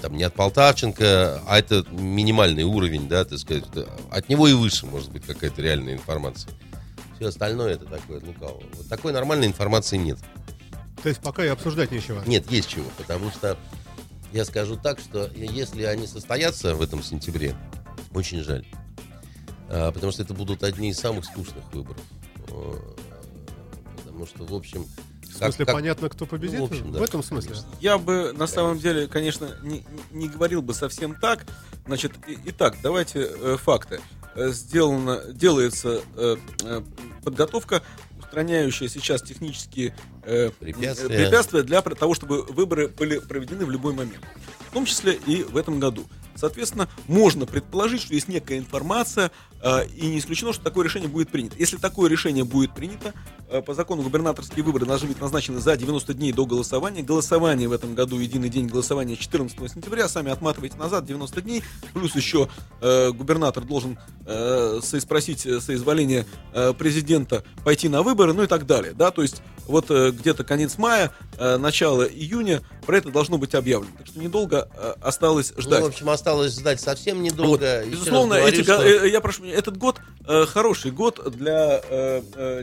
там не от Полтавченко, а это минимальный уровень, да, так сказать. От него и выше может быть какая-то реальная информация. Все остальное это такое лукаво. Вот такой нормальной информации нет. То есть пока и обсуждать нечего. Нет, есть чего, потому что я скажу так, что если они состоятся в этом сентябре, очень жаль. А, Потому что это будут одни из самых скучных выборов. Потому что, в общем... В смысле, понятно, кто победит? Ну, в общем, да. В этом смысле? Я бы на самом деле, конечно, не, не говорил бы совсем так. Значит, и- итак, давайте э, факты. Э, Сделано, делается э, э, подготовка, устраняющая сейчас технические Препятствия. препятствия для того, чтобы выборы были проведены в любой момент. В том числе и в этом году. Соответственно, можно предположить, что есть некая информация, э, и не исключено, что такое решение будет принято. Если такое решение будет принято, э, по закону губернаторские выборы должны быть назначены за 90 дней до голосования. Голосование в этом году, единый день голосования 14 сентября, сами отматываете назад 90 дней, плюс еще э, губернатор должен соиспросить э, соизволение президента пойти на выборы, ну и так далее. Да? То есть вот э, где-то конец мая, э, начало июня про это должно быть объявлено. Так что недолго э, осталось ждать. Ну, в общем, осталось ждать совсем Вот. недолго. Еще Безусловно, говорю, эти, что- я прошу, меня, этот год хороший год для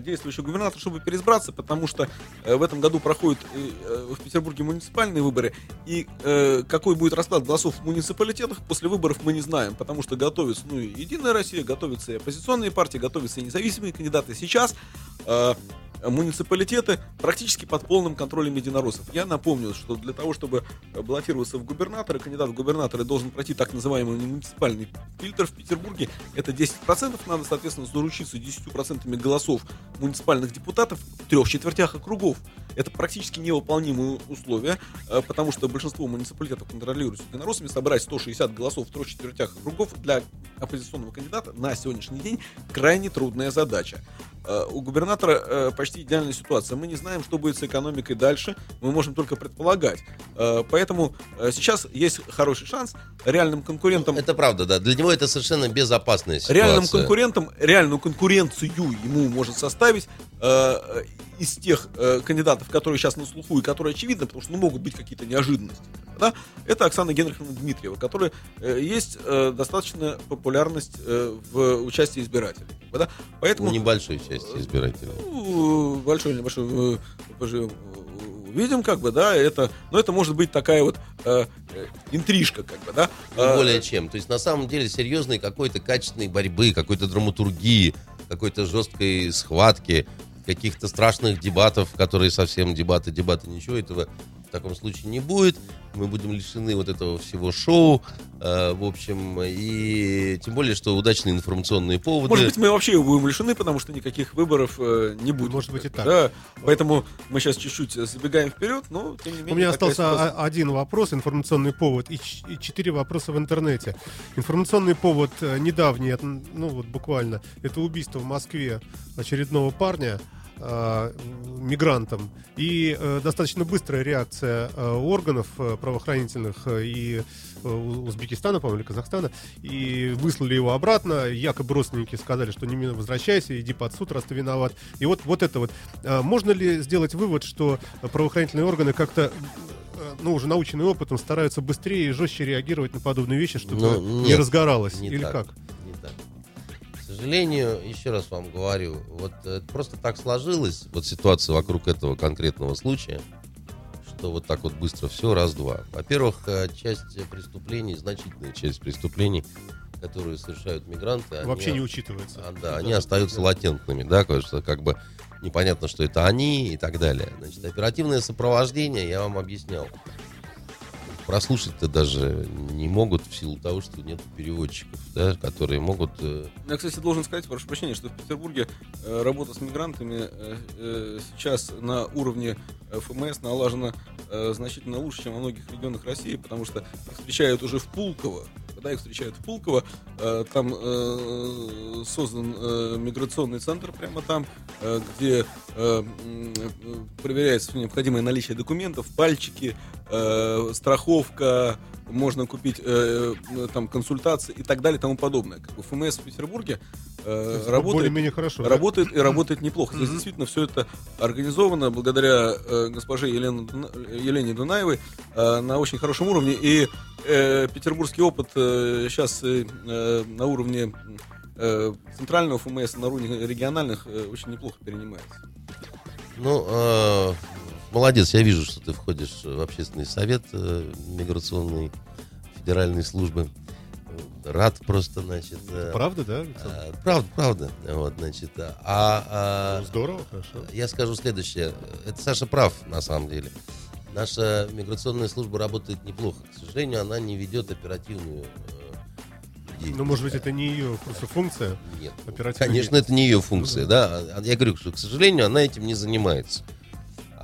действующего губернатора, чтобы переизбраться, потому что в этом году проходят в Петербурге муниципальные выборы, и какой будет расклад голосов в муниципалитетах после выборов мы не знаем, потому что готовится, ну, Единая Россия, готовятся и оппозиционные партии, готовятся и независимые кандидаты. Сейчас муниципалитеты практически под полным контролем единороссов. Я напомню, что для того, чтобы э, баллотироваться в губернаторы, кандидат в губернаторы должен пройти так называемый муниципальный фильтр в Петербурге. Это 10%. Надо, соответственно, заручиться 10% голосов муниципальных депутатов в трех четвертях округов. Это практически невыполнимые условия, э, потому что большинство муниципалитетов контролируются единороссами. Собрать 160 голосов в трех четвертях округов для оппозиционного кандидата на сегодняшний день крайне трудная задача. Э, У губернатора э, почти идеальная ситуация. Мы не знаем, что будет с экономикой дальше. Мы можем только предполагать. Э, Поэтому сейчас есть хороший шанс реальным конкурентам Это правда, да. Для него это совершенно безопасная ситуация. реальным конкурентам, реальную конкуренцию ему может составить из тех э, кандидатов, которые сейчас на слуху и которые очевидны, потому что ну, могут быть какие-то неожиданности. Да? Это Оксана Генриховна Дмитриева, которая э, есть э, достаточная популярность э, в участии избирателей. Да? У Поэтому небольшой части избирателей. ну, большой небольшой, э, поживем, э, видим, как бы, да, это, но это может быть такая вот э, э, интрижка, как бы, да. Не Э, более чем. То есть, на самом деле, серьезной какой-то качественной борьбы, какой-то драматургии, какой-то жесткой схватки, каких-то страшных дебатов, которые совсем дебаты, дебаты, ничего этого в таком случае не будет. Мы будем лишены вот этого всего шоу, э, в общем, и тем более, что удачные информационные поводы. Может быть, мы вообще его будем лишены, потому что никаких выборов э, не будет. Может быть, и так. Да, поэтому мы сейчас чуть-чуть забегаем вперед, но тем не менее. У меня остался ситуация. один вопрос, информационный повод, и, четыре вопроса в интернете. Информационный повод э, недавний, ну вот буквально, это убийство в Москве очередного парня э, мигрантом и э, достаточно быстрая реакция э, органов э, правоохранительных э, и э, Узбекистана, по-моему, или Казахстана, и выслали его обратно. Якобы родственники сказали, что немедленно возвращайся, иди под суд, раз ты виноват. И вот, вот это вот. А Можно ли сделать вывод, что правоохранительные органы как-то э, ну, уже наученные опытом, стараются быстрее и жестче реагировать на подобные вещи, чтобы Ну, не нет, разгоралось? Не Или так, как? Сожалению, еще раз вам говорю, вот э, просто так сложилось, вот ситуация вокруг этого конкретного случая, что вот так вот быстро все, раз-два. Во-первых, э, часть преступлений, значительная часть преступлений, которые совершают мигранты, они, Вообще не учитывается. а, да, они остаются латентными, да, что как бы непонятно, что это они и так далее. Значит, оперативное сопровождение, я вам объяснял, прослушать-то даже не могут в силу того, что нет переводчиков, да, которые могут... э, Я, кстати, должен сказать, прошу прощения, что в Петербурге э, работа с мигрантами э, сейчас на уровне ФМС налажена значительно лучше, чем во многих регионах России, потому что их встречают уже в Пулково. Когда их встречают в Пулково, э, там э, создан э, миграционный центр прямо там, э, где э, проверяется необходимое наличие документов, пальчики, э, страховка, можно купить э, э, там консультации и так далее и тому подобное. Как бы ФМС в Петербурге э, есть работает, более-менее хорошо, да? работает и работает неплохо. Здесь действительно все это организовано благодаря э, госпоже Елене, Елене Дунаевой э, на очень хорошем уровне. И э, петербургский опыт сейчас на уровне э, центрального ФМС, на уровне региональных э, очень неплохо перенимается. Ну, э, молодец, я вижу, что ты входишь в общественный совет э, миграционной федеральной службы. Рад просто, значит... э, Правда, да? Александр? э, правда, правда. Вот, значит, а- а, Ну, Здорово, хорошо. Я скажу следующее. Это Саша прав, на самом деле. Наша миграционная служба работает неплохо. К сожалению, она не ведет оперативную э, деятельность. Ну, может быть, это не ее просто функция. Нет. Оперативная Конечно, это не ее функция, да. А Я говорю, что, к сожалению, она этим не занимается.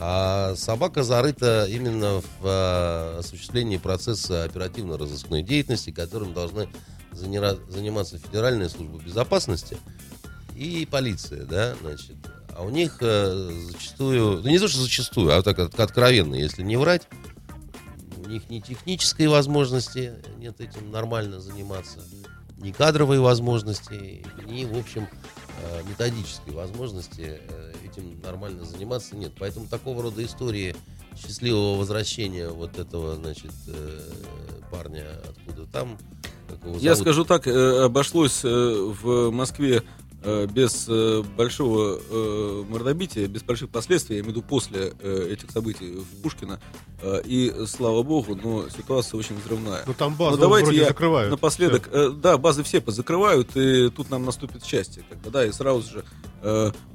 А собака зарыта именно в а, осуществлении процесса оперативно-розыскной деятельности, которым должны занира- заниматься Федеральная служба безопасности и полиция, да, значит. А у них э, зачастую, ну не то, что зачастую, а так от- откровенно, если не врать, у них ни технической возможности нет этим нормально заниматься, ни кадровой возможности, ни, в общем, методической возможности э, этим нормально заниматься, нет. Поэтому такого рода истории счастливого возвращения вот этого, значит, э, парня откуда там. Я зовут? скажу так, э, обошлось э, в Москве э, без э, большого э, мордобития, без больших последствий, я имею в виду после э, этих событий в Пушкино. Э, И слава богу, но ситуация очень взрывная. Ну там Ну, базу давайте вроде я закрывают. напоследок, э, да, базы все позакрывают, и тут нам наступит счастье, бы, да, и сразу же, э,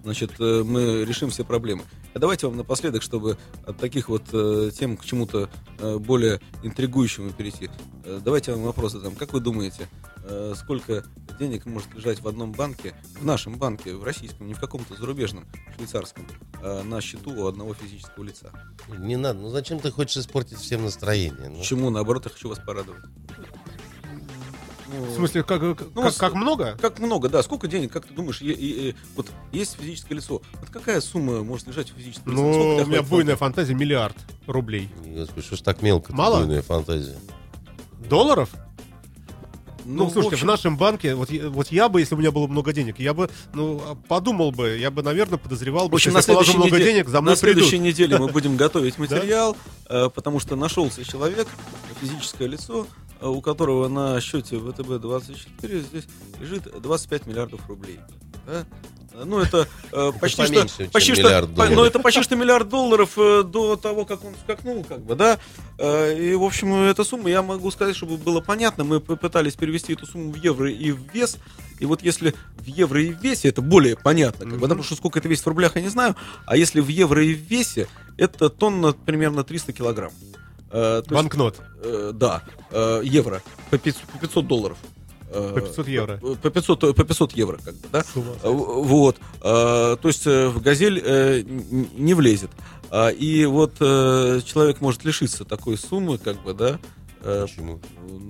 значит, э, мы решим все проблемы. А давайте вам напоследок, чтобы от таких вот э, тем к чему-то э, более интригующему перейти, э, давайте вам вопрос задам. Как вы думаете, э, сколько денег может лежать в одном банке, в нашем банке, в российском, не в каком-то зарубежном, швейцарском, э, на счету у одного физического лица? Не надо. Ну зачем ты хочешь испортить всем настроение? Ну, Почему? Наоборот, я хочу вас порадовать. Ну, В смысле, как, как, Ну, как- как много? Как много, да. Сколько денег, как ты думаешь, е- е- е- вот есть физическое лицо. Вот какая сумма может лежать у физического лица? Ну, у меня буйная фантазия миллиард рублей. Господи, что ж так мелко? Мало? Буйная фантазия. Долларов? фантазии? Ну, слушайте, в, общем, нашем банке, вот, я- вот я бы, если бы у меня было много денег, я бы, ну, подумал бы, я бы, наверное, подозревал В бы, общем, что если я положу много неделе, денег, за мной на следующей придут. неделе мы будем готовить материал, э, потому что нашелся человек, физическое лицо, у которого на счете ВТБ-24 здесь лежит 25 миллиардов рублей. Да? Ну, это э, почти что, поменьше, чем почти что, по- ну, это почти что миллиард долларов э, до того, как он скакнул, как бы, да. Э, и, в общем, эта сумма, я могу сказать, чтобы было понятно, мы попытались перевести эту сумму в евро и в вес. И вот если в евро и в весе, это более понятно, как бы, потому что сколько это весит в рублях, я не знаю. А если в евро и в весе, это тонна примерно 300 килограмм. Э, то есть, Банкнот. э, да, э, евро по 500, по 500 долларов. По 500 евро. По 500, по 500 евро, как бы, да? Вот. То есть в газель не влезет. И вот человек может лишиться такой суммы, как бы, да? Э, Почему?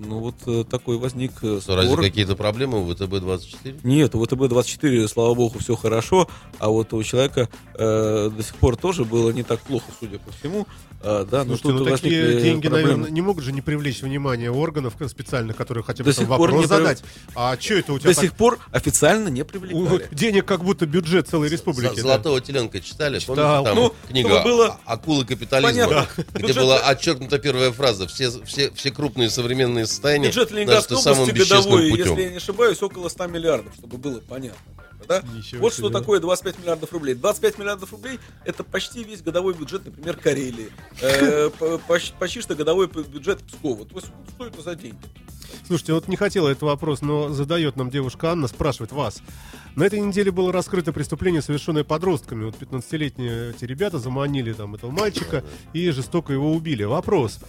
Ну вот э, такой возник э, Что, разве спор. какие-то проблемы у ВТБ-24? Нет, у ВТБ-24, слава богу, все хорошо, а вот у человека э, до сих пор тоже было не так плохо, судя по всему. А, да, но Слушайте, ну тут такие возникли деньги, проблемы. наверное, не могут же не привлечь внимание органов специальных, которые хотя бы До там сих пор вопрос не прив- задать. А что это у тебя До так- сих пор официально не У- привлекали. денег как будто бюджет целой республики. З- да? Золотого теленка читали? Читал. Помните, там Ну, книга было «А- «Акулы капитализма», понятно. где Бюджет- была отчеркнута первая фраза. Все, все, все крупные современные состояния Бюджет Ленинградской самым области годовой, путем. если я не ошибаюсь, около 100 миллиардов, чтобы было понятно. Да? Ничего Вот себе. что такое 25 миллиардов рублей. 25 миллиардов рублей это почти весь годовой бюджет, например, Карелии. Э, по- поч- Почти что годовой бюджет Пскова. То есть что это за деньги? Слушайте, вот не хотела этот вопрос, но задает нам девушка Анна, спрашивает вас. На этой неделе было раскрыто преступление, совершенное подростками. Вот 15-летние эти ребята заманили там этого мальчика и жестоко его убили. Вопрос.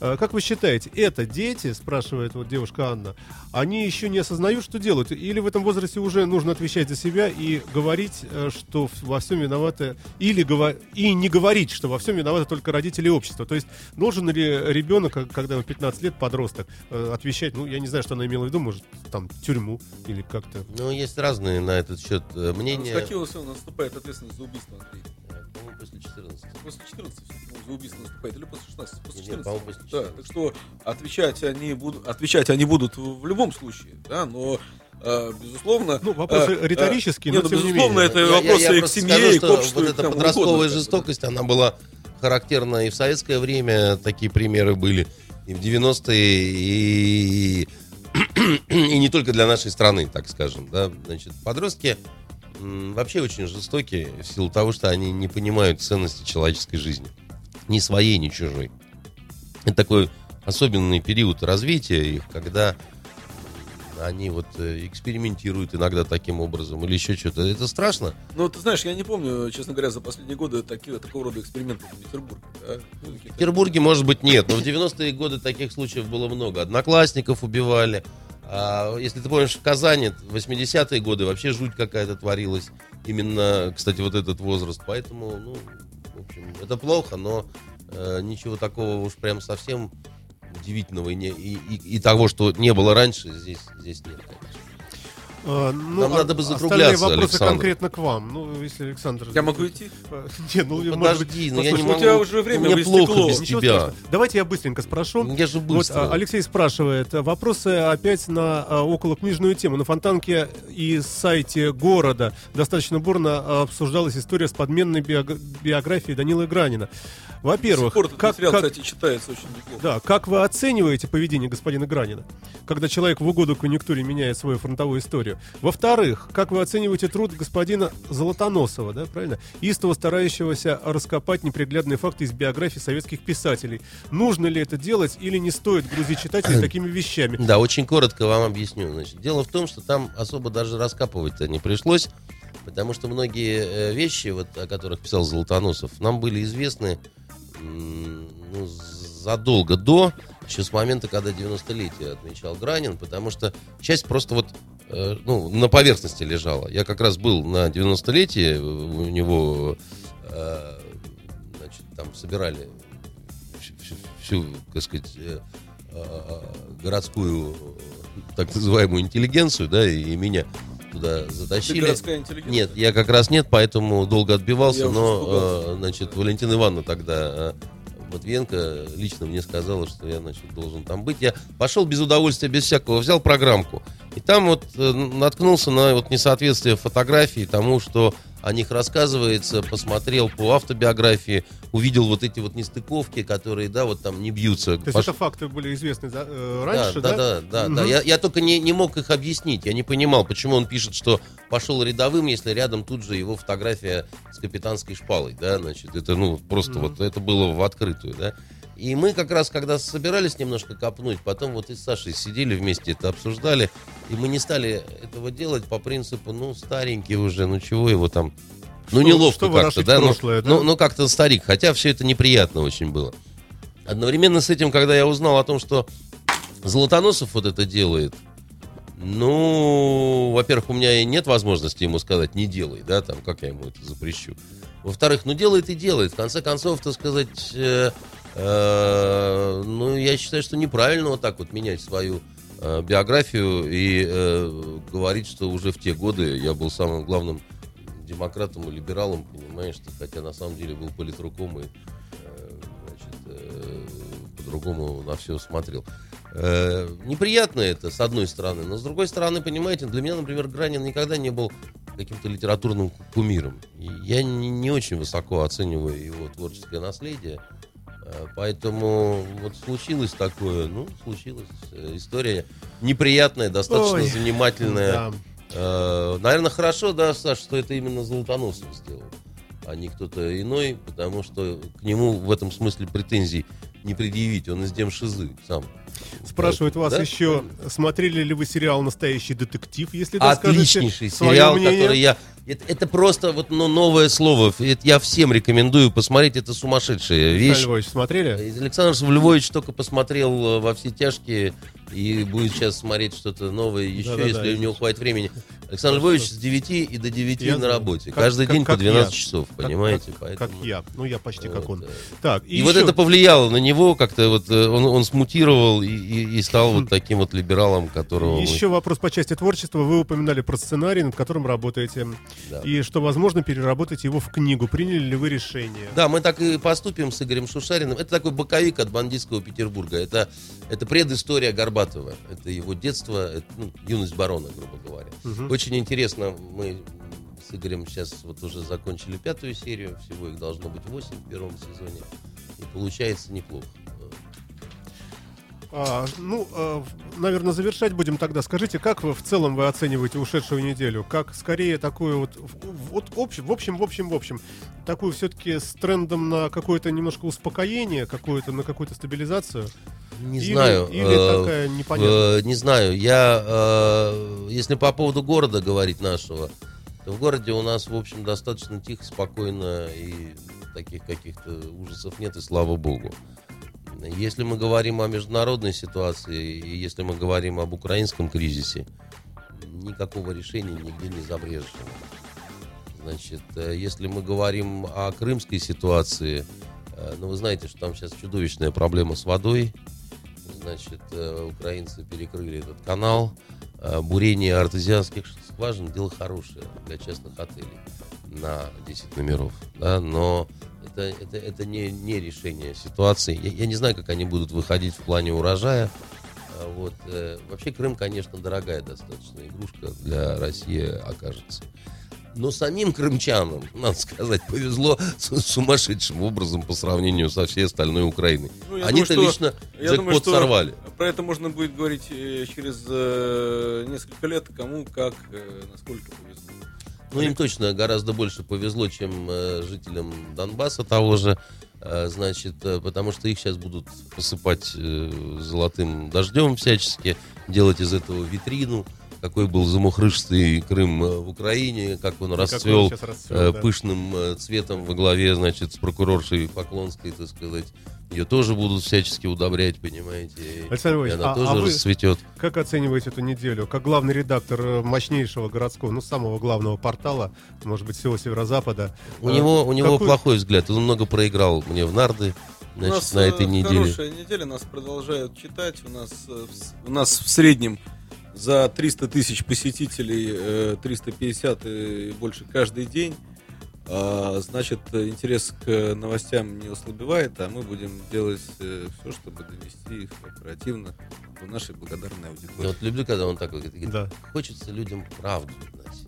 Э, Как вы считаете, это дети, спрашивает вот девушка Анна, они еще не осознают, что делают? Или в этом возрасте уже нужно отвечать за себя и говорить, э, что во всем виноваты, или гово- и не говорить, что во всем виноваты только родители и общество? То есть должен ли ребенок, когда ему 15 лет, подросток, э, отвечать, ну, я не знаю, что она имела в виду, может, там, тюрьму или как-то. Ну, есть разные на этот счет С мнения. какого сына наступает ответственность за убийство, Андрей? По-моему, после 14. После 14 всё-таки за убийство наступает или после 16? После Нет, 14. по-моему, после Да, 14. так что отвечать они будут, отвечать они будут в, любом случае, да, но э, безусловно. Ну, вопрос э, риторический, э, но нет, тем не безусловно, менее. это Я- я- вопросы я и к семье, скажу, и к что обществу, Вот эта подростковая угодно. жестокость, она была характерна и в советское время, такие примеры были, и в 90-е, и, и не только для нашей страны, так скажем. Да? Значит, подростки вообще очень жестокие в силу того, что они не понимают ценности человеческой жизни. Ни своей, ни чужой. Это такой особенный период развития их, когда они вот э, экспериментируют иногда таким образом или еще что-то. Это страшно. Ну, ты знаешь, я не помню, честно говоря, за последние годы такие, такого рода эксперименты в Петербурге. да. Ну, В Петербурге, может быть, нет, но в 90-е годы таких случаев было много. Одноклассников убивали. А, если ты помнишь, в Казани в 80-е годы вообще жуть какая-то творилась. Именно, кстати, вот этот возраст. Поэтому, ну, в общем, это плохо, но э, ничего такого уж прям совсем удивительного и, не- и- и- и того, что не было раньше, здесь, здесь нет. А, ну, Нам а надо бы остальные закругляться, вопросы Александр. конкретно к вам. Ну, если Александр... Я могу идти? Нет, ну, может быть, Подожди, ну я не послушай, у могу. тебя уже время Мне плохо без Ничего тебя. страшного. Давайте я быстренько спрошу. Я же Вот быстро. а, Алексей спрашивает, а, вопросы опять на а, околокнижную тему. На Фонтанке и сайте города достаточно бурно а, обсуждалась история с подменной биог- биографией Данилы Гранина. Во-первых, как, материал, как- кстати, читается очень неплохо. да, как вы оцениваете поведение господина Гранина, когда человек в угоду конъюнктуре меняет свою фронтовую историю? Во-вторых, как вы оцениваете труд господина Золотоносова, да, правильно? Истово старающегося раскопать неприглядные факты из биографий советских писателей. Нужно ли это делать или не стоит грузить читателей такими вещами? Да, очень коротко вам объясню. Значит, дело в том, что там особо даже раскапывать-то не пришлось, потому что многие э, вещи, вот, о которых писал Золотоносов, нам были известны ну, задолго до, еще с момента, когда 90-летие отмечал Гранин, потому что часть просто вот э, ну, на поверхности лежала. Я как раз был на 90-летие, у него э, значит, там собирали всю, всю- всю, так сказать, э, э, городскую э, так называемую интеллигенцию, да, и, и меня туда затащили. Нет, я как раз нет, поэтому долго отбивался, Я но, э, значит, Валентина Ивановна тогда, э, Матвиенко, лично мне сказала, что я, значит, должен там быть. Я пошел без удовольствия, без всякого, взял программку. И там вот э, наткнулся на вот несоответствие фотографии тому, что о них рассказывается, посмотрел по автобиографии, увидел вот эти вот нестыковки, которые, да, вот там не бьются. То есть Пош- это факты были известны да, э, раньше, да, да? да, да, да, Мгм. да. Я, я только не, не мог их объяснить. Я не понимал, почему он пишет, что пошел рядовым, если рядом тут же его фотография с капитанской шпалой, да, значит, это, ну, просто вот это было в открытую, да. И мы как раз, когда собирались немножко копнуть, потом вот и с Сашей сидели вместе, это обсуждали, и мы не стали этого делать по принципу, ну, старенький уже, ну, чего его там, ну, Что- неловко как-то, да, ну, прошлое, да? ну, ну, как-то старик, хотя все это неприятно очень было. Одновременно с этим, когда я узнал о том, что Золотоносов вот это делает, ну, во-первых, у меня и нет возможности ему сказать, не делай, да, там, как я ему это запрещу. Во-вторых, ну, делает и делает. В конце концов, так сказать, э, ну, я считаю, что неправильно вот так вот менять свою э, биографию и э, говорить, что уже в те годы я был самым главным демократом и либералом, понимаешь, ты, хотя на самом деле был политруком и э, э, по-другому на все смотрел. Э, неприятно это, с одной стороны, но с другой стороны, понимаете, для меня, например, Гранин никогда не был каким-то литературным кумиром. Я не, не очень высоко оцениваю его творческое наследие. Э, Поэтому вот случилось такое, ну, случилась э, история неприятная, достаточно Ой, занимательная. Да. Э, Наверное, хорошо, да, Саш, что это именно Золотоносов сделал, а не кто-то иной, потому что к нему в этом смысле претензий не предъявить, он из демшизы сам. Спрашивают вас Да? еще, смотрели ли вы сериал «Настоящий детектив», если да, Отличнейший скажете сериал, который я... Это, это просто вот ну, новое слово. Это я всем рекомендую посмотреть. Это сумасшедшая Александр вещь. Львович, смотрели? Александр Львович только посмотрел э, во все тяжкие и будет сейчас смотреть что-то новое еще, Да-да-да, если у него хватит времени. Александр Львович с 9 и до 9 Я на работе. Как- Каждый как- день как по 12 я. часов, Как- понимаете? Как, Поэтому, как я. Ну, я почти как вот, он. э. Так, И, вот еще- это повлияло на него, как-то вот э, он, он смутировал и, и- и стал вот таким вот либералом, которого... мы- Еще вопрос по части творчества. Вы упоминали про сценарий, над которым работаете. Да. И что, возможно, переработать его в книгу. Приняли ли вы решение? Да, мы так и поступим с Игорем Шушариным. Это такой боковик от бандитского Петербурга. Это, это предыстория Горбатова. Это его детство, это, ну, юность барона, грубо говоря. Мгм. Очень интересно, мы с Игорем сейчас вот уже закончили пятую серию. Всего их должно быть восемь в первом сезоне. И получается неплохо. А, ну, наверное, завершать будем тогда. Скажите, как вы в целом вы оцениваете ушедшую неделю? Как скорее такую вот, вот общем, в общем, в общем, в общем, такую все-таки с трендом на какое-то немножко успокоение, какое-то на какую-то стабилизацию? Не Или- знаю. Или э, такая непонятная? Э, не знаю, я, э, если по поводу города говорить нашего, то в городе у нас, в общем, достаточно тихо, спокойно, и таких каких-то ужасов нет, и слава богу. Если мы говорим о международной ситуации, и если мы говорим об украинском кризисе, никакого решения нигде не забрежено. Значит, э, если мы говорим о крымской ситуации, э, ну, вы знаете, что там сейчас чудовищная проблема с водой, Значит, э, украинцы перекрыли этот канал. э, бурение артезианских скважин дело хорошее для частных отелей на 10 номеров, да, но это, это, это не, не решение ситуации. Я, я не знаю, как они будут выходить в плане урожая. А Вот. э, Вообще Крым, конечно, дорогая достаточно игрушка для России окажется. Но самим крымчанам, надо сказать, повезло с- сумасшедшим образом по сравнению со всей остальной Украиной. Ну, Они-то думаю, лично думаю, джекпот что сорвали. Про это можно будет говорить э, через э, несколько лет, кому, как, э, насколько повезло. Ну, им точно гораздо больше повезло, чем э, жителям Донбасса того же. Э, значит, э, потому что их сейчас будут посыпать э, золотым дождем всячески, делать из этого витрину, какой был замухрышистый Крым э, в Украине, как он Какой он расцвел расцвел, э, да. пышным э, цветом во главе, значит, с прокуроршей Поклонской, так сказать. Ее тоже будут всячески удобрять, понимаете. Александр и Иванович, она а- тоже а вы- расцветет. Как оцениваете эту неделю? Как главный редактор мощнейшего городского, ну, самого главного портала, может быть, всего Северо-Запада. У э, него, у него плохой взгляд. Он много проиграл мне в нарды у значит, нас на этой неделе. хорошая неделя, нас продолжают читать. У нас, у нас в среднем за 300 тысяч посетителей э, 350 и больше каждый день. А, значит, э, интерес к новостям не ослабевает, а мы будем делать все, чтобы донести их оперативно до нашей благодарной Я аудитории. вот люблю, когда он так говорит. говорит, Да. Хочется людям правду знать.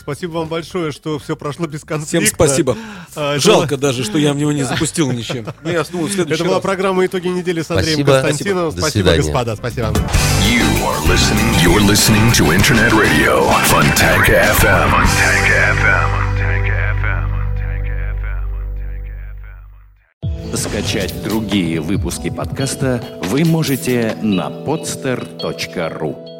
Спасибо вам большое, что все прошло без конфликта. Всем спасибо. А, это Жалко даже, что я в него не запустил ничем. Ну, я была- следующий Это была раз. программа «Итоги недели» с Андреем Спасибо. Константиновым. До Спасибо, свидания. господа. Спасибо. You are listening. You're listening to Internet Radio Fontanka FM. Fontanka FM. Скачать другие выпуски подкаста вы можете на podster.ru